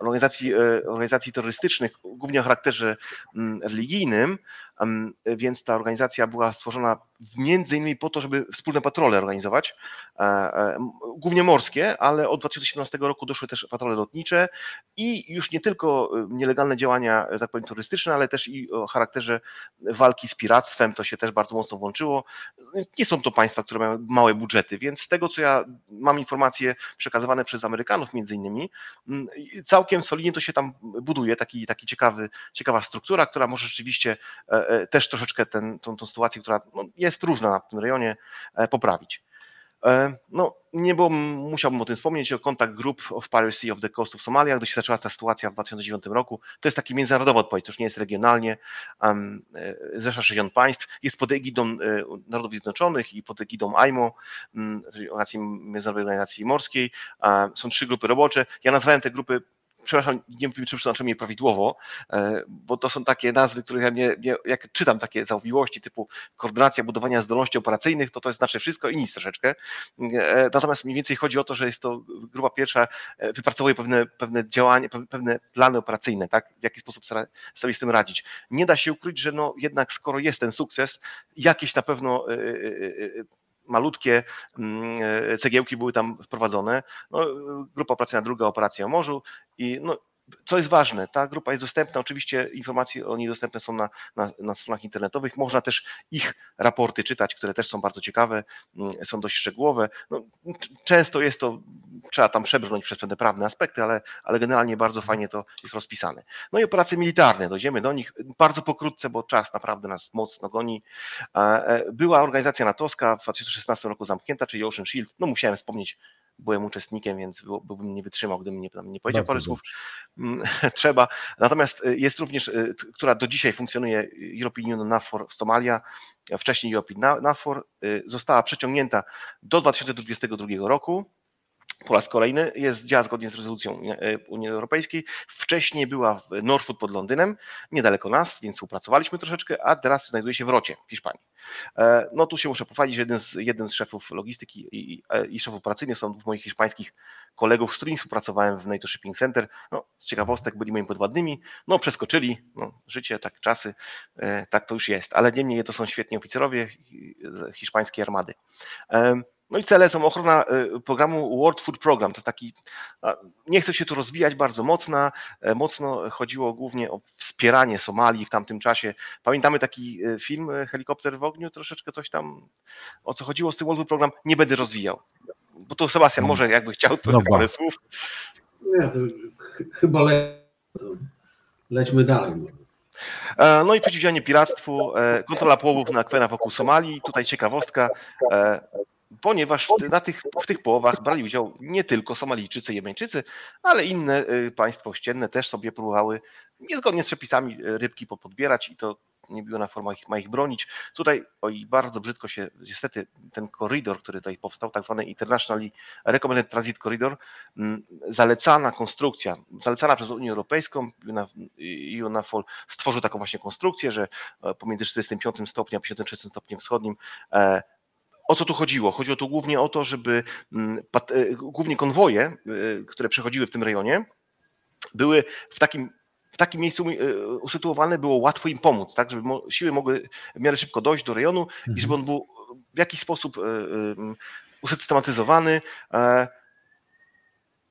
organizacji, organizacji terrorystycznych, głównie o charakterze mm, religijnym, więc ta organizacja była stworzona między innymi po to, żeby wspólne patrole organizować, e, e, głównie morskie, ale od 2017 roku doszły też patrole lotnicze i już nie tylko e, nielegalne działania, tak powiem, turystyczne, ale też i o charakterze walki z piractwem, to się też bardzo mocno włączyło. Nie są to państwa, które mają małe budżety, więc z tego, co ja mam informacje przekazywane przez Amerykanów między innymi, całkiem solidnie to się tam buduje, taki, taki ciekawy, ciekawa struktura, która może rzeczywiście też troszeczkę ten, tą, tą sytuację, która no, jest różna w tym rejonie, e, poprawić. E, no, nie było, musiałbym o tym wspomnieć, o kontakt Group of Piracy of the Coast of Somalia, gdy się zaczęła ta sytuacja w 2009 roku. To jest taki międzynarodowa odpowiedź, to już nie jest regionalnie. Um, zrzesza 60 państw, jest pod egidą Narodów Zjednoczonych i pod egidą AIMO, czyli Międzynarodowej Organizacji Morskiej. Są trzy grupy robocze. Ja nazwałem te grupy przepraszam, nie wiem, czy przeznaczam je prawidłowo, e, bo to są takie nazwy, które ja mnie, jak czytam takie załobiłości typu koordynacja budowania zdolności operacyjnych, to to jest znaczy wszystko i nic troszeczkę. E, natomiast mniej więcej chodzi o to, że jest to grupa pierwsza, e, wypracowuje pewne, pewne działania, pewne plany operacyjne, tak, w jaki sposób sobie z tym radzić. Nie da się ukryć, że no jednak skoro jest ten sukces, jakieś na pewno malutkie mm, e, cegiełki były tam wprowadzone. No, grupa operacyjna, druga operacja o morzu i no, co jest ważne, ta grupa jest dostępna, oczywiście informacje o niej dostępne są na, na, na, stronach internetowych, można też ich raporty czytać, które też są bardzo ciekawe, mm, są dość szczegółowe. No, często jest to, trzeba tam przebrnąć przez pewne prawne aspekty, ale, ale generalnie bardzo fajnie to jest rozpisane. No i operacje militarne, dojdziemy do nich bardzo pokrótce, bo czas naprawdę nas mocno goni. E, była organizacja natowska w 2016 roku zamknięta, czyli Ocean Shield, no musiałem wspomnieć byłem uczestnikiem, więc byłbym nie wytrzymał, gdybym nie, nie powiedział parę słów. Mm, trzeba. Natomiast y, jest również, y, która do dzisiaj funkcjonuje, European Union NAFOR w Somalia, wcześniej European NAFOR, y, została przeciągnięta do 2022 roku. Po raz kolejny jest, działa zgodnie z rezolucją Unii Europejskiej. Wcześniej była w Norfolk pod Londynem, niedaleko nas, więc współpracowaliśmy troszeczkę, a teraz znajduje się w Rocie w Hiszpanii. No tu się muszę pochwalić, że jeden z, jeden z szefów logistyki i, i, i szefów operacyjnych są dwóch moich hiszpańskich kolegów, z którymi współpracowałem w NATO Shipping Center. No, z ciekawostek byli moimi podwładnymi, no przeskoczyli, no, życie, tak czasy, tak to już jest, ale niemniej to są świetni oficerowie hiszpańskiej armady. No i cele są ochrona y, programu World Food Program. To taki, nie chcę się tu rozwijać bardzo mocno, e, mocno chodziło głównie o wspieranie Somalii w tamtym czasie. Pamiętamy taki y, film y, Helikopter w ogniu, troszeczkę coś tam, o co chodziło z tym World Food Program, nie będę rozwijał. Bo to Sebastian może jakby chciał to no parę słów. Nie, to ch chyba le lećmy dalej. E, no i przeciwdziałanie piractwu, e, kontrola połowów na akwenach wokół Somalii. Tutaj ciekawostka, ponieważ na tych, w tych połowach brali udział nie tylko Somalijczycy, Jemeńczycy, ale inne y, państwa ościenne też sobie próbowały niezgodnie z przepisami y, rybki podbierać i to nie było na formach ma ich bronić. Tutaj oj, bardzo brzydko się, niestety ten korydor, który tutaj powstał, tak zwany International Recommended Transit Corridor, mm, zalecana konstrukcja, zalecana przez Unię Europejską, UNAFOL stworzył taką właśnie konstrukcję, że e, pomiędzy 45 stopniem a 53 stopniem wschodnim e, o co tu chodziło? Chodziło tu głównie o to, żeby mm, e, głównie konwoje, e, które przechodziły w tym rejonie, były w takim w takim miejscu e, usytuowane, było łatwo im pomóc, tak, żeby siły mogły w miarę szybko dojść do rejonu mhm. i żeby on był w jakiś sposób usystematyzowany.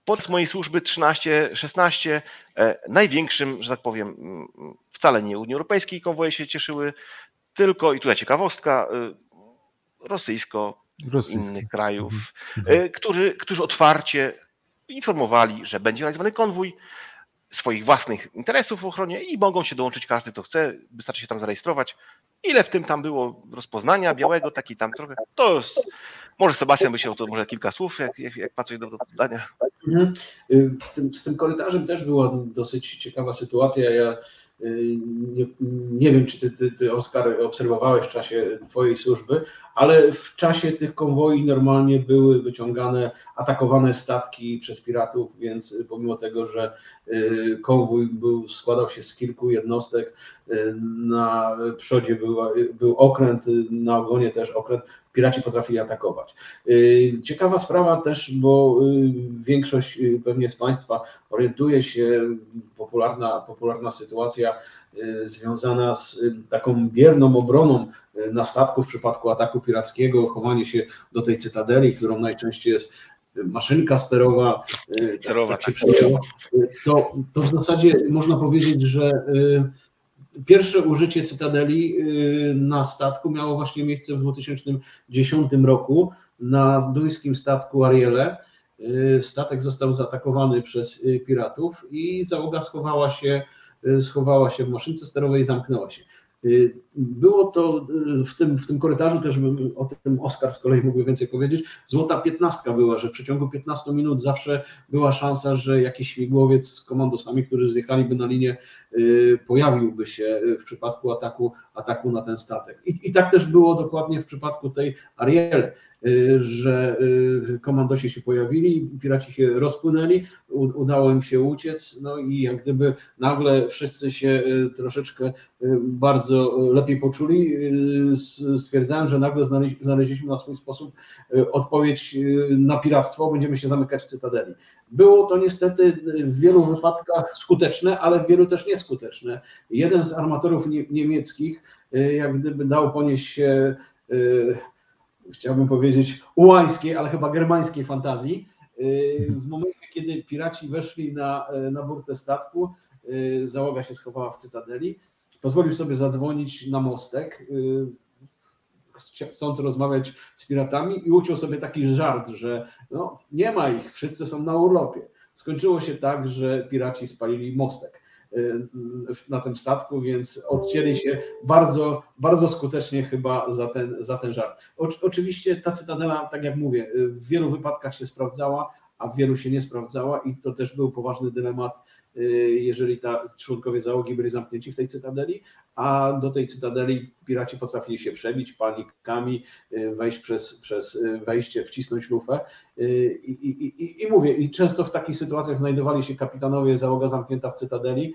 Podczas mojej służby 13-16 największym, że tak powiem, wcale nie Unii Europejskiej konwoje się cieszyły, tylko, i tutaj ciekawostka, rosyjsko, Rosyjski. innych krajów, mhm. mhm. którzy, którzy otwarcie informowali, że będzie realizowany konwój swoich własnych interesów w ochronie i mogą się dołączyć każdy, kto chce, wystarczy się tam zarejestrować. Ile w tym tam było rozpoznania białego, taki tam trochę, to jest, może Sebastian by się to może kilka słów, jak, jak, jak pracuje do, do pytania. Mhm. Y, z tym korytarzem też była dosyć ciekawa sytuacja. Ja nie, nie, wiem, czy ty, ty, ty, Oskar, obserwowałeś w czasie Twojej służby, ale w czasie tych konwoi normalnie były wyciągane, atakowane statki przez piratów, więc pomimo tego, że y, konwój był, składał się z kilku jednostek, y, na przodzie był, był okręt, na ogonie też okręt, piraci potrafili atakować. Ciekawa sprawa też, bo większość pewnie z Państwa orientuje się, popularna, popularna sytuacja związana z taką bierną obroną na statku w przypadku ataku pirackiego, chowanie się do tej cytadeli, którą najczęściej jest maszynka sterowa, sterowa tak, tak się tak. to, to w zasadzie można powiedzieć, że Pierwsze użycie Cytadeli y, na statku miało właśnie miejsce w 2010 roku na duńskim statku Ariele. Y, statek został zaatakowany przez y, piratów i załoga schowała się, schowała się w maszynce sterowej i zamknęła się. Y, było to y, w tym, w tym korytarzu też o tym Oskar z kolei mógłby więcej powiedzieć. Złota piętnastka była, że w przeciągu 15 minut zawsze była szansa, że jakiś śmigłowiec z komandosami, którzy zjechaliby na linię, y, pojawiłby się w przypadku ataku, ataku na ten statek. I, I tak też było dokładnie w przypadku tej Ariele. Y, że y, komandosi się pojawili, piraci się rozpłynęli, udało im się uciec, no i jak gdyby nagle wszyscy się y, troszeczkę bardzo lepiej poczuli, stwierdzałem, że nagle znaleźliśmy na swój sposób odpowiedź na piractwo, będziemy się zamykać w cytadeli. Było to niestety w wielu wypadkach skuteczne, ale w wielu też nieskuteczne. Jeden z armatorów niemieckich jak gdyby dał ponieść się chciałbym powiedzieć, ułańskiej, ale chyba germańskiej fantazji. Y, w momencie, kiedy piraci weszli na, na burtę statku, y, załoga się schowała w cytadeli, pozwolił sobie zadzwonić na mostek, y, chcąc rozmawiać z piratami i uciął sobie taki żart, że no, nie ma ich, wszyscy są na urlopie. Skończyło się tak, że piraci spalili mostek. Y, na tym statku, więc odcięli się bardzo, bardzo skutecznie chyba za ten, za ten żart. O, oczywiście ta cytadela, tak jak mówię, w wielu wypadkach się sprawdzała, a w wielu się nie sprawdzała i to też był poważny dylemat, y, jeżeli ta członkowie załogi byli zamknięci w tej cytadeli, a do tej cytadeli piraci potrafili się przebić panikami, wejść przez, przez wejście, wcisnąć lufę. I, i, i, i mówię, i często w takich sytuacjach znajdowali się kapitanowie, załoga zamknięta w cytadeli,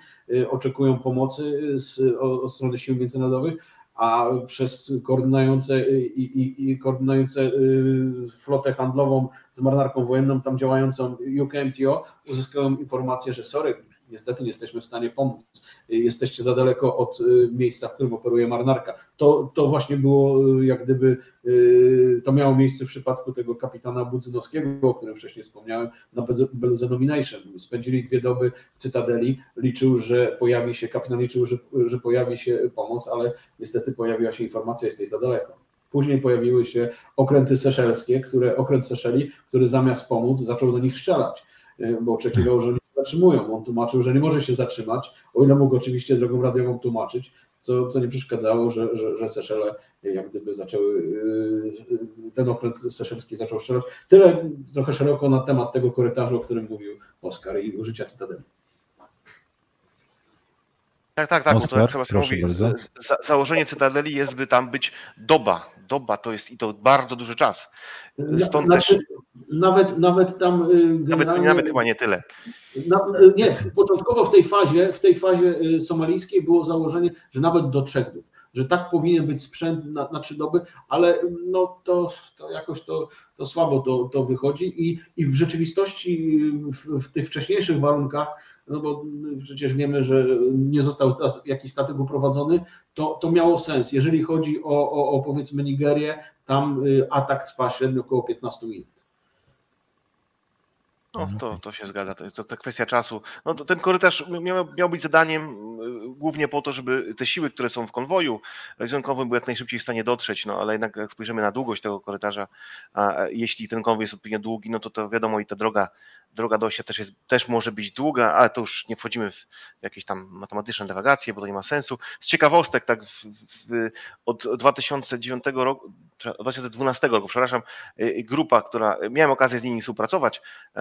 oczekują pomocy z, od strony sił międzynarodowych, a przez koordynujące, i, i, i koordynujące y, flotę handlową z marynarką wojenną tam działającą UKMTO uzyskują informację, że sorry, niestety nie jesteśmy w stanie pomóc. Jesteście za daleko od y, miejsca, w którym operuje marynarka. To, to właśnie było y, jak gdyby, y, to miało miejsce w przypadku tego kapitana Budzynowskiego, o którym wcześniej wspomniałem, na Beluze Nomination. Spędzili dwie doby w Cytadeli, liczył, że pojawi się, kapitan liczył, że, że pojawi się pomoc, ale niestety pojawiła się informacja, jesteś za daleko. Później pojawiły się okręty seszelskie, które, okręt Seszeli, który zamiast pomóc zaczął do nich strzelać, bo oczekiwał, że zatrzymują. On tłumaczył, że nie może się zatrzymać, o ile mógł oczywiście drogą radiową tłumaczyć, co, co nie przeszkadzało, że, że, że Seszele jak gdyby zaczęły, yy, ten okręt seszelski zaczął strzelać. Tyle trochę szeroko na temat tego korytarzu, o którym mówił Oskar i użycia cytadeli. Tak, tak, tak, Oskar, to trzeba mówić. Za, założenie Cytadeli jest, by tam być doba. Doba to jest i to bardzo duży czas. Stąd znaczy, też... Nawet, nawet tam y. Nawet, nawet chyba nie tyle. Na, nie, początkowo w tej fazie, w tej fazie y, somalijskiej było założenie, że nawet do trzech dób, że tak powinien być sprzęt na, na trzy doby, ale no to, to jakoś to, to słabo to, to wychodzi i, i w rzeczywistości w, w tych wcześniejszych warunkach, no bo przecież wiemy, że nie został teraz jakiś statek uprowadzony, to, to miało sens. Jeżeli chodzi o, o, o powiedzmy Nigerię, tam y, atak trwa średnio około 15 minut. No, mhm. to, to się zgadza, to jest to, to kwestia czasu. No, to ten korytarz miał, miał być zadaniem y, głównie po to, żeby te siły, które są w konwoju wizjonkowym były jak najszybciej w stanie dotrzeć, no ale jednak jak spojrzymy na długość tego korytarza, a jeśli ten konwój jest odpowiednio długi, no to to wiadomo i ta droga, droga dojścia też, jest, też może być długa, ale to już nie wchodzimy w jakieś tam matematyczne dewagacje, bo to nie ma sensu. Z ciekawostek, tak w, w, od 2009 roku, 2012 roku, przepraszam, y, grupa, która, miałem okazję z nimi współpracować, e,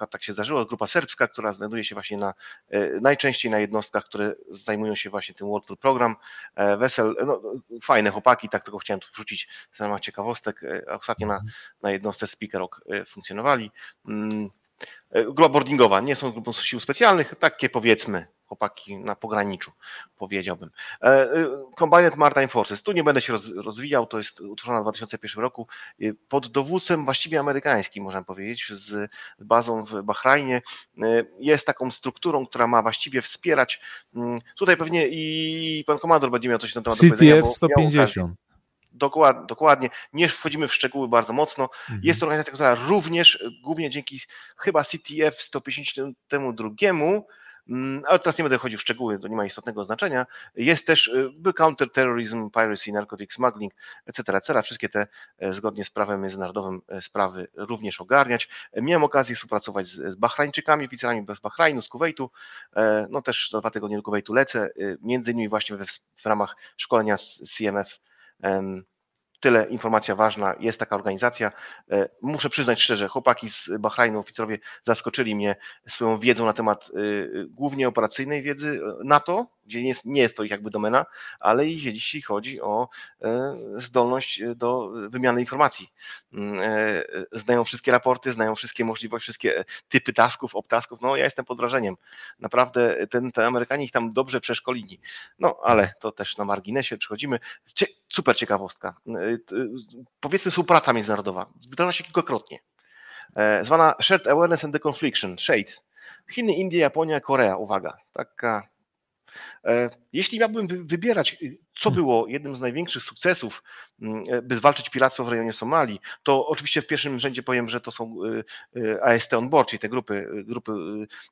e, tak się zdarzyło, grupa serbska, która znajduje się właśnie na, e, najczęściej na jednostkach, które zajmują się właśnie tym World Food Program, Wesel, no, fajne chłopaki, tak tylko chciałem tu wrzucić w ramach ciekawostek, ostatnio na, na jednostce Speaker Rock funkcjonowali. Mm, grupa boardingowa, nie są grupą sił specjalnych, takie powiedzmy chłopaki na pograniczu, powiedziałbym. E, e, Combined Maritime Forces, tu nie będę się rozwijał, to jest utworzona w 2001 roku e, pod dowództwem właściwie amerykańskim, można powiedzieć, z bazą w Bahrajnie. Jest taką strukturą, która ma właściwie wspierać, mm, tutaj pewnie i pan komandor będzie miał coś na temat CTF do 150. Dokładnie, dokładnie. Nie wchodzimy w szczegóły bardzo mocno. Mhm. Jest to organizacja, która również, głównie dzięki chyba CTF 152 Mm, ale teraz nie będę chodził w szczegóły, to nie ma istotnego znaczenia. Jest też y, counterterrorism, piracy, narcotic smuggling, etc., etc. Wszystkie te e, zgodnie z prawem międzynarodowym e, sprawy również ogarniać. Miałem okazję współpracować z, z Bahrajńczykami, oficerami z Bahrajnu, z Kuwejtu. E, no też za dwa tygodnie do Kuwejtu lecę, między innymi właśnie w, w ramach szkolenia z CMF tyle informacja ważna, jest taka organizacja. E, muszę przyznać szczerze, chłopaki z Bahrajnu, oficerowie zaskoczyli mnie swoją wiedzą na temat e, głównie operacyjnej wiedzy NATO, gdzie nie jest, nie jest to ich jakby domena, ale jeśli chodzi o e, zdolność do wymiany informacji. Mm, znają wszystkie raporty, znają wszystkie możliwości, wszystkie typy tasków, obtasków. No ja jestem pod wrażeniem. Naprawdę ten, te Amerykanie ich tam dobrze przeszkolili. No ale to też na marginesie przechodzimy. Super ciekawostka powiedzmy współpraca międzynarodowa, wydarza się kilkakrotnie, e, zwana Shared Awareness and Deconfliction, SHADE. Chiny, Indie, Japonia, Korea, uwaga, taka E, jeśli miałbym wybierać, y, co hmm. było jednym z największych sukcesów, mm, e, by zwalczyć piractwo w rejonie Somalii, to oczywiście w pierwszym rzędzie powiem, że to są y, y, AST on board, czyli te grupy, grupy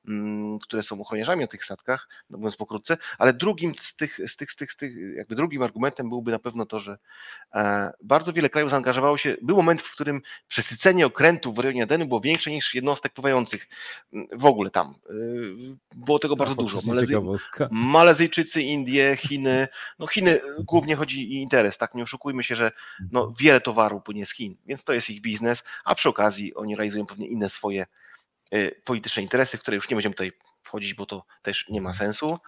mm, które są ochroniarzami na tych statkach, no mówiąc pokrótce, ale drugim z tych, z tych, z tych, z tych, jakby drugim argumentem byłby na pewno to, że e, bardzo wiele krajów zaangażowało się, był moment, w którym przesycenie okrętów w rejonie Adenu było większe niż jednostek pływających mm, w ogóle tam. Było tego bardzo dużo. Malezyjczycy, Indie, Chiny. No Chiny głównie chodzi o interes, tak? Nie oszukujmy się, że no, wiele towaru płynie z Chin, więc to jest ich biznes, a przy okazji oni realizują pewnie inne swoje polityczne interesy, które już nie będziemy tutaj wchodzić, bo to też nie ma sensu,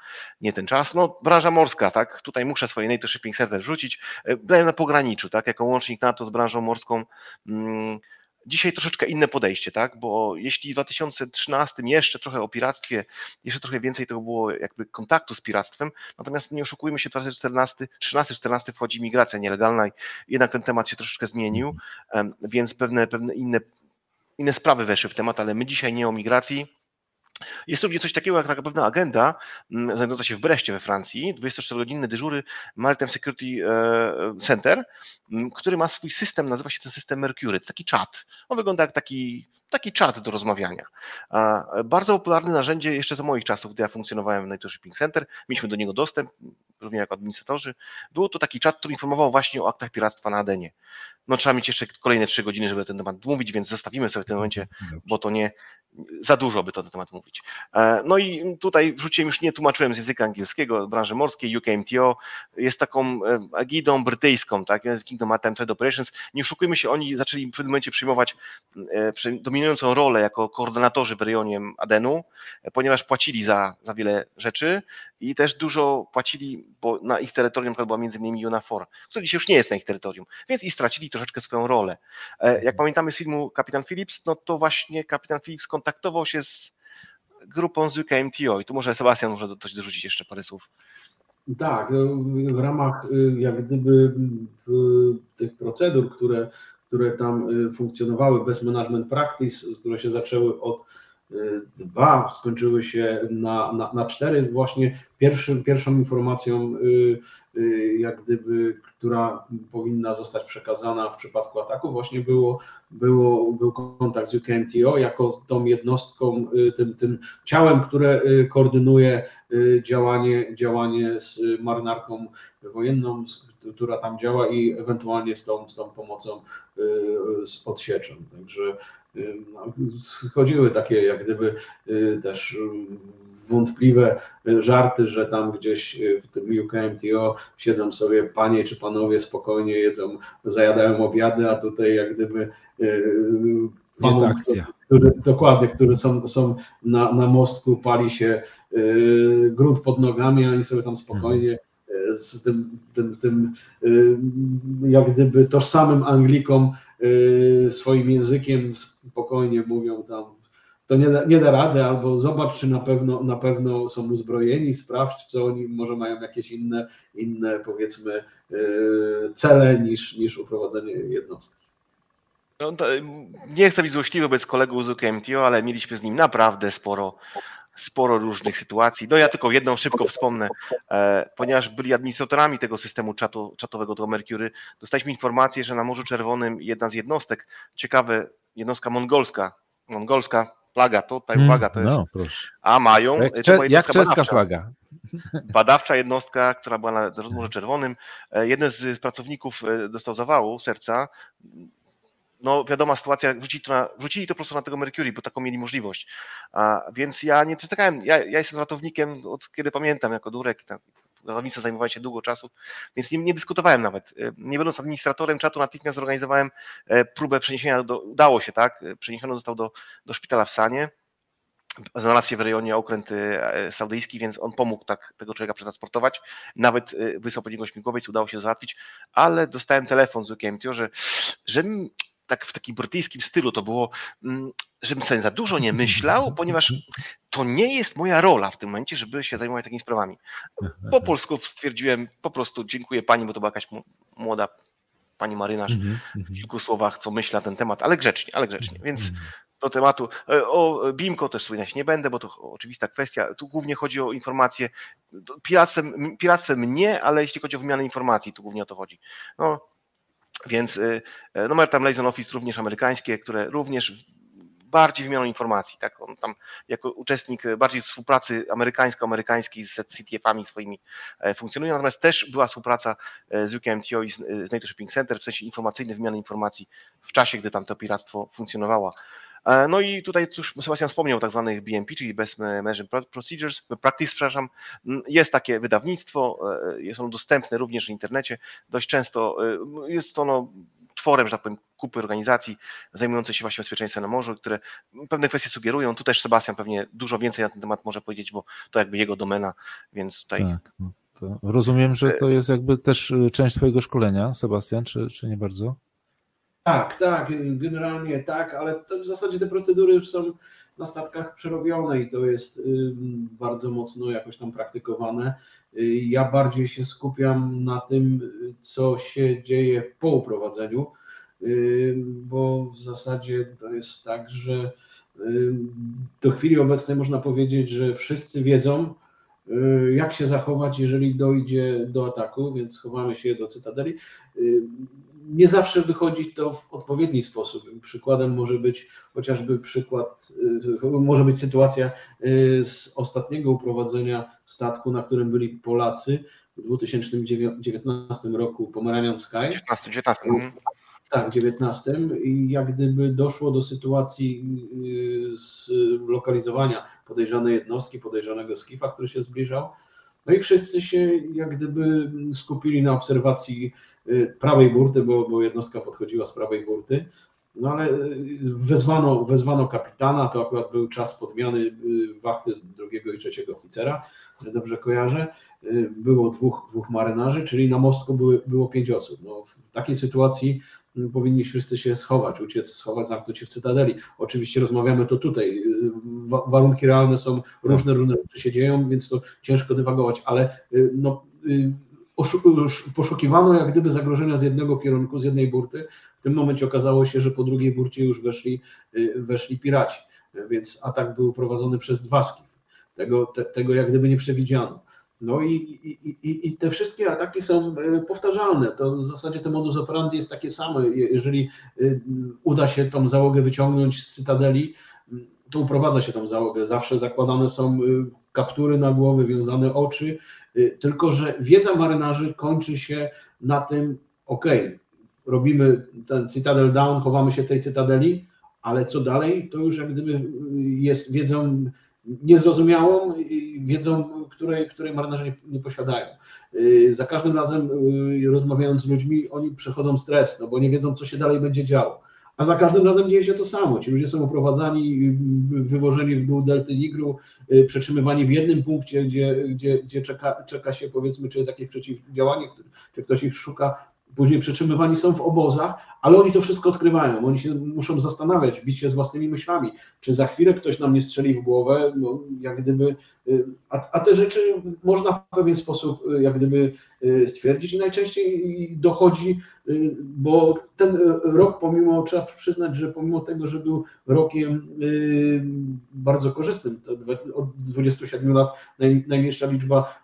nie ten czas. No, branża morska, tak, tutaj muszę swoje NATO Shipping Center wrzucić, daję na pograniczu, tak, jako łącznik NATO z branżą morską, mm, Dzisiaj troszeczkę inne podejście, tak? Bo jeśli w 2013 jeszcze trochę o piractwie, jeszcze trochę więcej to było jakby kontaktu z piractwem, natomiast nie oszukujmy się, w 2014, 13-14 wchodzi migracja nielegalna i jednak ten temat się troszeczkę zmienił, więc pewne, pewne inne, inne sprawy weszły w temat, ale my dzisiaj nie o migracji, jest również coś takiego jak taka pewna agenda, mm, znajdująca się w Breście we Francji, 24-godzinne dyżury Maritime Security e, Center, mm, który ma swój system, nazywa się ten system Mercury, taki czat. On wygląda jak taki, taki czat do rozmawiania. Bardzo popularne narzędzie jeszcze za moich czasów, gdy ja funkcjonowałem w Night Shipping Center, mieliśmy do niego dostęp, również jako administratorzy. Było to taki czat, który informował właśnie o aktach piractwa na Adenie. No trzeba mieć jeszcze kolejne trzy godziny, żeby ten temat mówić, więc zostawimy sobie w tym momencie, bo to nie, za dużo by to na temat mówić. E, no i tutaj wrzuciłem, już nie tłumaczyłem z języka angielskiego, branży morskiej, UKMTO jest taką agidą e, brytyjską, tak, Kingdom Maritime Trade Operations. Nie oszukujmy się, oni zaczęli w pewnym momencie przyjmować e, dominującą rolę jako koordynatorzy w rejonie Adenu, ponieważ płacili za, za wiele rzeczy i też dużo płacili, bo na ich terytorium była między innymi UNAFOR, który dzisiaj już nie jest na ich terytorium, więc i stracili troszeczkę swoją rolę. Jak pamiętamy z filmu Kapitan Phillips, no to właśnie Kapitan Phillips kontaktował się z grupą z UKMTO i tu może Sebastian może coś dorzucić jeszcze parę słów. Tak, no, w ramach y, jak gdyby tych procedur, które, które tam y, funkcjonowały, bez management practice, które się zaczęły od y, dwa, skończyły się na, na, na cztery. Właśnie pierwszym, pierwszą informacją Y, jak gdyby, która powinna zostać przekazana w przypadku ataku, właśnie było, było, był kontakt z UKMTO jako tą jednostką, y, tym, tym ciałem, które y, koordynuje działanie, działanie z marynarką wojenną, która tam działa i ewentualnie z tą, z tą pomocą z odsieczą. Także no, schodziły takie jak gdyby też wątpliwe żarty, że tam gdzieś w tym UKMTO siedzą sobie panie czy panowie spokojnie jedzą, zajadają obiady, a tutaj jak gdyby y, jest akcja. Który, dokładnie, które są, są na, na mostku, pali się y, grunt pod nogami, a oni sobie tam spokojnie y, z tym, tym, tym jak gdyby tożsamym Anglikom swoim językiem spokojnie mówią tam to nie da, nie da rady, albo zobacz, czy na pewno, na pewno są uzbrojeni, sprawdź, co oni może mają jakieś inne, inne powiedzmy, yy, cele niż, niż uprowadzenie jednostki. No, nie chcę być złośliwy wobec kolegów z UKMTO, ale mieliśmy z nim naprawdę sporo, sporo różnych sytuacji. No ja tylko jedną szybko wspomnę, e, ponieważ byli administratorami tego systemu czatu, czatowego do Mercury, dostaliśmy informację, że na Morzu Czerwonym jedna z jednostek, ciekawe, jednostka mongolska, mongolska flaga, tutaj mm, uwaga, to jest. No, a mają. Jak, cze, jak czeska badawcza, flaga. Badawcza jednostka, która była na Morzu Czerwonym. E, jeden z pracowników e, dostał zawału serca. No, wiadoma sytuacja, wrzucili to, na, wrzucili to po prostu na tego Mercury, bo taką mieli możliwość. A, więc ja nie czekałem, ja, ja jestem ratownikiem od kiedy pamiętam, jako Durek, tak, ratownictwo zajmowałem się długo czasu, więc nie, nie, dyskutowałem nawet. E, nie będąc administratorem czatu, natychmiast zorganizowałem e, próbę przeniesienia, do, udało się, tak? E, przeniesiony został do, do szpitala w Sanie. Znalazł się w rejonie okręt saudyjski, więc on pomógł tak tego człowieka przetransportować. Nawet wysłał po niego śmigłowiec, udało się załatwić, ale dostałem telefon z UKMTO, że, że tak w takim brytyjskim stylu to było, mm, żebym sobie za dużo nie myślał, ponieważ to nie jest moja rola w tym momencie, żeby się zajmować takimi sprawami. Po polsku stwierdziłem po prostu dziękuję pani, bo to była jakaś młoda pani marynarz mhm, w mhm. kilku słowach, co myśli na ten temat, ale grzecznie, ale grzecznie, więc mhm. do tematu. E, o BIMKO też wspominać nie będę, bo to oczywista kwestia. Tu głównie chodzi o informacje. Piractwem, piractwem nie, ale jeśli chodzi o wymianę informacji, tu głównie o to chodzi. No, więc y, y, numer tam Liaison Office również amerykańskie, które również bardziej wymianą informacji, tak, on tam jako uczestnik bardziej współpracy amerykańsko-amerykańskiej z CTF-ami swoimi e, funkcjonuje, natomiast też była współpraca e, z UKMTO i z NATO Shipping Center w sensie informacyjnej wymiany informacji w czasie, gdy tam to piractwo funkcjonowało. E, no i tutaj cóż, Sebastian wspomniał o tak zwanych BMP, czyli Best Management Procedures, Practice, przepraszam. Mm, jest takie wydawnictwo, e, jest ono dostępne również w internecie. Dość często e, jest ono tworem, że tak powiem, kupy organizacji zajmujących się właśnie bezpieczeństwem na morzu, które pewne kwestie sugerują. Tu też Sebastian pewnie dużo więcej na ten temat może powiedzieć, bo to jakby jego domena, więc tutaj... Tak, no rozumiem, że to jest jakby też część twojego szkolenia, Sebastian, czy, czy nie bardzo? Tak, tak, generalnie tak, ale w zasadzie te procedury już są na statkach przerobione i to jest bardzo mocno jakoś tam praktykowane. Y, ja bardziej się skupiam na tym, co się dzieje po uprowadzeniu, bo w zasadzie to jest tak, że do chwili obecnej można powiedzieć, że wszyscy wiedzą, y, jak się zachować, jeżeli dojdzie do ataku, więc schowamy się do cytadeli nie zawsze wychodzi to w odpowiedni sposób. Przykładem może być chociażby przykład, y, może być sytuacja y, z ostatniego uprowadzenia statku, na którym byli Polacy w 2019 roku, Pomeranian Sky. 19, 19. Tak, 19. I jak gdyby doszło do sytuacji y, zlokalizowania podejrzanej jednostki, podejrzanego skifa, który się zbliżał. No i wszyscy się jak gdyby skupili na obserwacji y, prawej burty, bo, bo jednostka podchodziła z prawej burty. No ale y, wezwano, wezwano kapitana, to akurat był czas podmiany y, wachty drugiego i trzeciego oficera, dobrze kojarzę. Było dwóch, dwóch marynarzy, czyli na mostku były, było pięć osób. No, w takiej sytuacji powinni wszyscy się schować, uciec, schować, zamknąć się w cytadeli. Oczywiście rozmawiamy to tutaj. Warunki realne są różne, różne rzeczy się dzieją, więc to ciężko dywagować, ale y, no, y, poszukiwano jak gdyby zagrożenia z jednego kierunku, z jednej burty. W tym momencie okazało się, że po drugiej burcie już weszli, y, weszli piraci, więc atak był prowadzony przez dwa skify. Tego, te, tego jak gdyby nie przewidziano. No i, i, i te wszystkie ataki są e, powtarzalne. To w zasadzie ten modus operandi jest takie same. Jeżeli e, uda się tą załogę wyciągnąć z cytadeli, to uprowadza się tą załogę. Zawsze zakładane są e, kaptury na głowy, wiązane oczy, tylko że wiedza marynarzy kończy się na tym, ok, robimy ten cytadel down, chowamy się w tej cytadeli, ale co dalej, to już jak gdyby jest wiedzą niezrozumiałą, wiedzą, której, której marynarze nie, nie posiadają. Y, za każdym razem y, rozmawiając z ludźmi, oni przechodzą stres, no bo nie wiedzą, co się dalej będzie działo. A za każdym razem dzieje się to samo. Ci ludzie są oprowadzani, y, wywożeni w dół delty Nigru, przetrzymywani w jednym punkcie, gdzie, gdzie, gdzie czeka, czeka się, powiedzmy, czy jest jakieś przeciwdziałanie, czy ktoś ich szuka, później przetrzymywani są w obozach, ale oni to wszystko odkrywają. Oni się muszą zastanawiać, bić się z własnymi myślami, czy za chwilę ktoś nam nie strzeli w głowę, no, jak gdyby, a, a te rzeczy można w pewien sposób y, jak gdyby y, stwierdzić i najczęściej dochodzi, bo ten rok pomimo, trzeba przyznać, że pomimo tego, że był rokiem bardzo korzystnym, od 27 lat najmniejsza liczba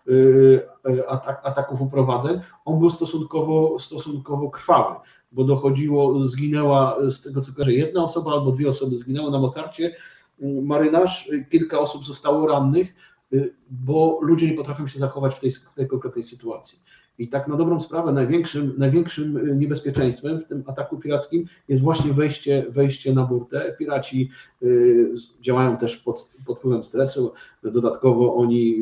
atak, ataków uprowadzeń, on był stosunkowo, stosunkowo krwawy bo dochodziło, zginęła z tego co kojarzę, jedna osoba albo dwie osoby zginęły na Mocarcie, marynarz, kilka osób zostało rannych, bo ludzie nie potrafią się zachować w tej, w tej konkretnej sytuacji. I tak na dobrą sprawę największym, największym niebezpieczeństwem w tym ataku pirackim jest właśnie wejście, wejście na burtę. Piraci y, działają też pod, pod wpływem stresu. Dodatkowo oni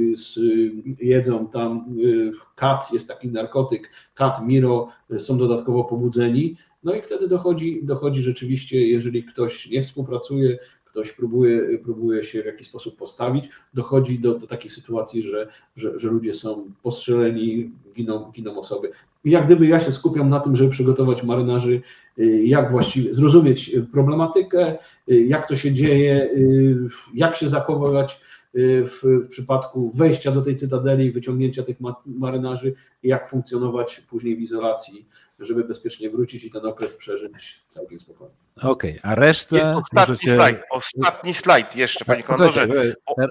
jedzą tam y, kat, jest taki narkotyk, kat, miro, są dodatkowo pobudzeni. No i wtedy dochodzi, dochodzi rzeczywiście, jeżeli ktoś nie współpracuje, ktoś próbuje, próbuje się w jakiś sposób postawić, dochodzi do, do takiej sytuacji, że, że, że ludzie są postrzeleni, giną, giną osoby. Jak gdyby ja się skupiam na tym, żeby przygotować marynarzy, y, jak właściwie zrozumieć problematykę, y, jak to się dzieje, y, jak się zachowywać w, przypadku wejścia do tej cytadeli, wyciągnięcia tych marynarzy jak funkcjonować później w izolacji żeby bezpiecznie wrócić i ten okres przeżyć całkiem spokojnie. Okej, okay, a resztę. Ostatni możecie... slajd, ostatni slajd jeszcze, panie komandorze.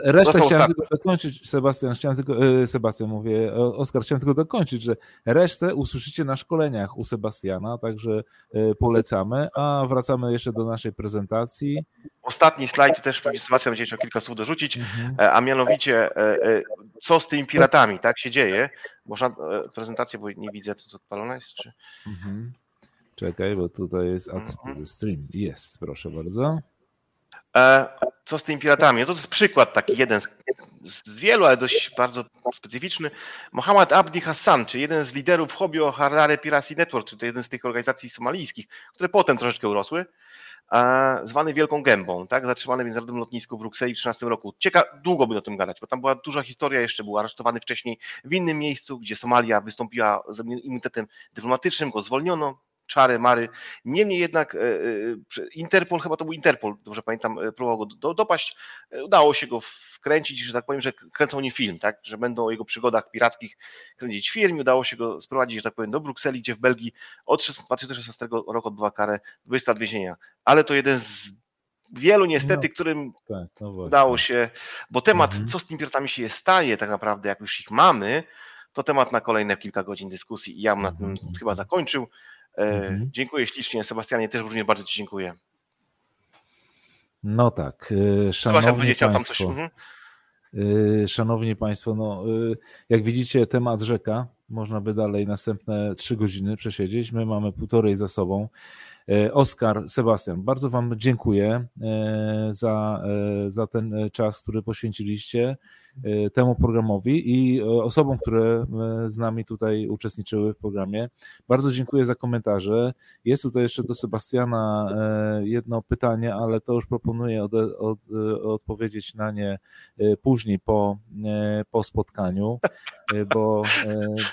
Resztę chciałem tylko dokończyć, Sebastian, chciałem tylko, e, Sebastian mówię, Oskar, chciałem tylko dokończyć, że resztę usłyszycie na szkoleniach u Sebastiana, także e, polecamy, a wracamy jeszcze do naszej prezentacji. Ostatni slajd też pewnie Sebastian będzie chciał kilka słów dorzucić, mhm. E, a mianowicie co z tymi piratami, tak się dzieje? Można prezentację, bo nie widzę, co odpalone jest, czy... Mhm. Czekaj, bo tutaj jest mhm. stream. Jest, proszę bardzo. Co z tymi piratami? No to jest przykład taki jeden z, z wielu, ale dość bardzo specyficzny. Mohammad Abdi Hassan, czyli jeden z liderów hobby o Harare Piracy Network, czyli to jeden z tych organizacji somalijskich, które potem troszeczkę urosły zwany Wielką Gębą, tak? zatrzymany w międzynarodowym lotnisku w Brukseli w 2013 roku. Ciekaw, długo by o tym gadać, bo tam była duża historia jeszcze, był aresztowany wcześniej w innym miejscu, gdzie Somalia wystąpiła z immunitetem dyplomatycznym, go zwolniono, czary, mary. Niemniej jednak e, e, Interpol, chyba to był Interpol, dobrze pamiętam, e, próbował go dopaść. Udało się go wkręcić, że tak powiem, że kręcą nie film, tak? że będą o jego przygodach pirackich kręcić film. Udało się go sprowadzić, że tak powiem, do Brukseli, gdzie w Belgii od 2016 roku odbywa karę 20 lat więzienia. Ale to jeden z wielu niestety, no, którym tak, no udało się, bo temat, mhm. co z tymi piratami się staje tak naprawdę, jak już ich mamy, to temat na kolejne kilka godzin dyskusji i ja bym na tym mhm. chyba zakończył. E, mhm. Dziękuję ślicznie. Sebastianie, też również bardzo Ci dziękuję. No tak. E, szanowni Państwo, tam coś. Mhm. E, szanowni Państwo, no, jak widzicie, temat rzeka. Można by dalej następne trzy godziny przesiedzieć. My mamy półtorej za sobą. Oskar, Sebastian, bardzo Wam dziękuję za, za ten czas, który poświęciliście. Temu programowi i osobom, które z nami tutaj uczestniczyły w programie. Bardzo dziękuję za komentarze. Jest tutaj jeszcze do Sebastiana jedno pytanie, ale to już proponuję od, od, odpowiedzieć na nie później po, po spotkaniu, bo,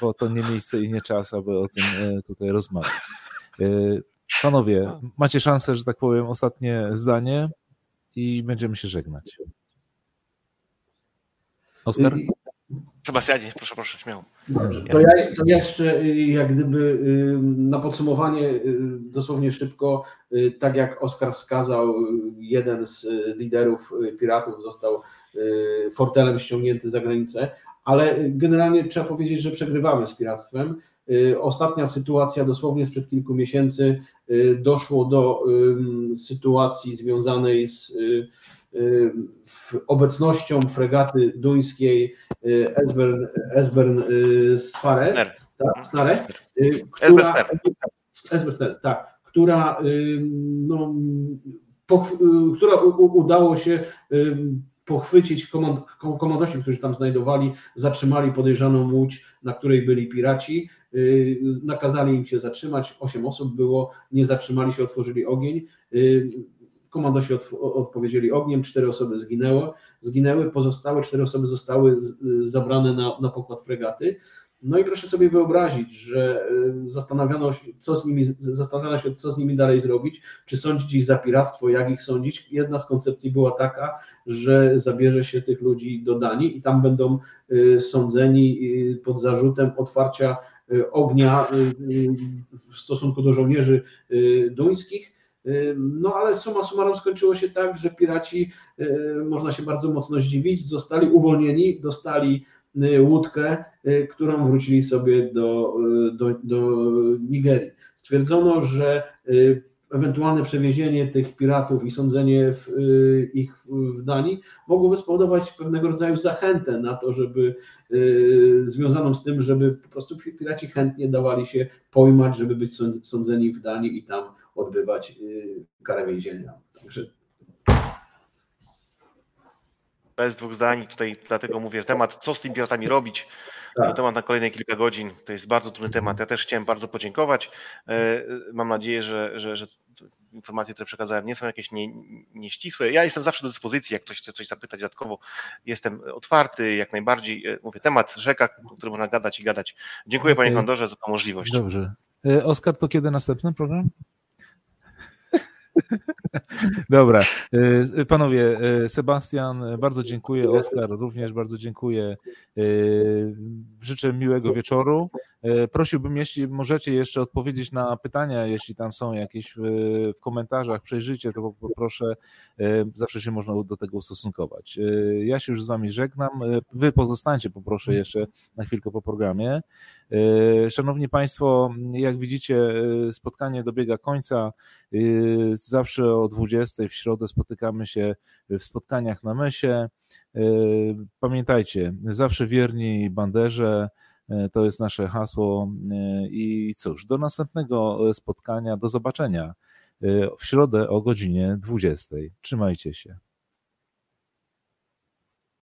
bo to nie miejsce i nie czas, aby o tym tutaj rozmawiać. Panowie, macie szansę, że tak powiem, ostatnie zdanie i będziemy się żegnać. Oskar? Sebastianie, proszę, proszę, śmiało. Dobrze, to ja, to jeszcze y, jak gdyby y, na podsumowanie y, dosłownie szybko, tak jak Oskar wskazał, jeden z liderów piratów został fortelem ściągnięty za granicę, ale generalnie trzeba powiedzieć, że przegrywamy z piractwem. Ostatnia sytuacja, dosłownie sprzed kilku miesięcy, doszło do sytuacji związanej z obecnością fregaty duńskiej y, Esbern, Esbern y, Spare, tak, Snare, y, która, tak, która, no, po, która udało się pochwycić komand, komandosi, którzy tam znajdowali, zatrzymali podejrzaną łódź, na której byli piraci, nakazali im się zatrzymać, osiem osób było, nie zatrzymali się, otworzyli ogień, Komandosi od, odpowiedzieli ogniem, cztery osoby zginęły, zginęły, pozostałe cztery osoby zostały zabrane na, na pokład fregaty. No i proszę sobie wyobrazić, że y, zastanawiano się, co z nimi, zastanawiano się, co z nimi dalej zrobić, czy sądzić ich za piractwo, jak ich sądzić. Jedna z koncepcji była taka, że zabierze się tych ludzi do Danii i tam będą y, sądzeni y, pod zarzutem otwarcia ognia w stosunku do żołnierzy duńskich no ale suma summarum skończyło się tak, że piraci, można się bardzo mocno zdziwić, zostali uwolnieni, dostali łódkę, którą wrócili sobie do, do, do Nigerii. Stwierdzono, że ewentualne przewiezienie tych piratów i sądzenie w, ich w Danii mogłoby spowodować pewnego rodzaju zachętę na to, żeby związaną z tym, żeby po prostu piraci chętnie dawali się pojmać, żeby być sądzeni w Danii i tam odbywać y, karę więzienia. Także bez dwóch zdań, tutaj dlatego mówię, temat, co z tymi piratami robić, tak. to temat na kolejne kilka godzin, to jest bardzo trudny temat. Ja też chciałem bardzo podziękować. E, mam nadzieję, że, że, że informacje, które przekazałem, nie są jakieś nie, nieścisłe. Ja jestem zawsze do dyspozycji, jak ktoś chce coś zapytać dodatkowo, jestem otwarty, jak najbardziej. E, mówię, temat rzeka, o którym można gadać i gadać. Dziękuję. Panie Kondorze za tę możliwość. Dobrze. E, Oskar, to kiedy następny program? Dobra. Y, panowie, y, Sebastian, bardzo dziękuję. Oskar również bardzo dziękuję. Y, życzę miłego wieczoru. Prosiłbym, jeśli możecie jeszcze odpowiedzieć na pytania, jeśli tam są jakieś w komentarzach, przejrzyjcie, to poproszę. Zawsze się można do tego ustosunkować. Ja się już z wami żegnam. Wy pozostańcie, poproszę jeszcze na chwilkę po programie. Szanowni Państwo, jak widzicie, spotkanie dobiega końca. Zawsze o 20 w środę spotykamy się w spotkaniach na Mesie. E, pamiętajcie, zawsze wierni banderze, e, to jest nasze hasło. E, I cóż, do następnego spotkania, do zobaczenia w środę o godzinie 20. Trzymajcie się.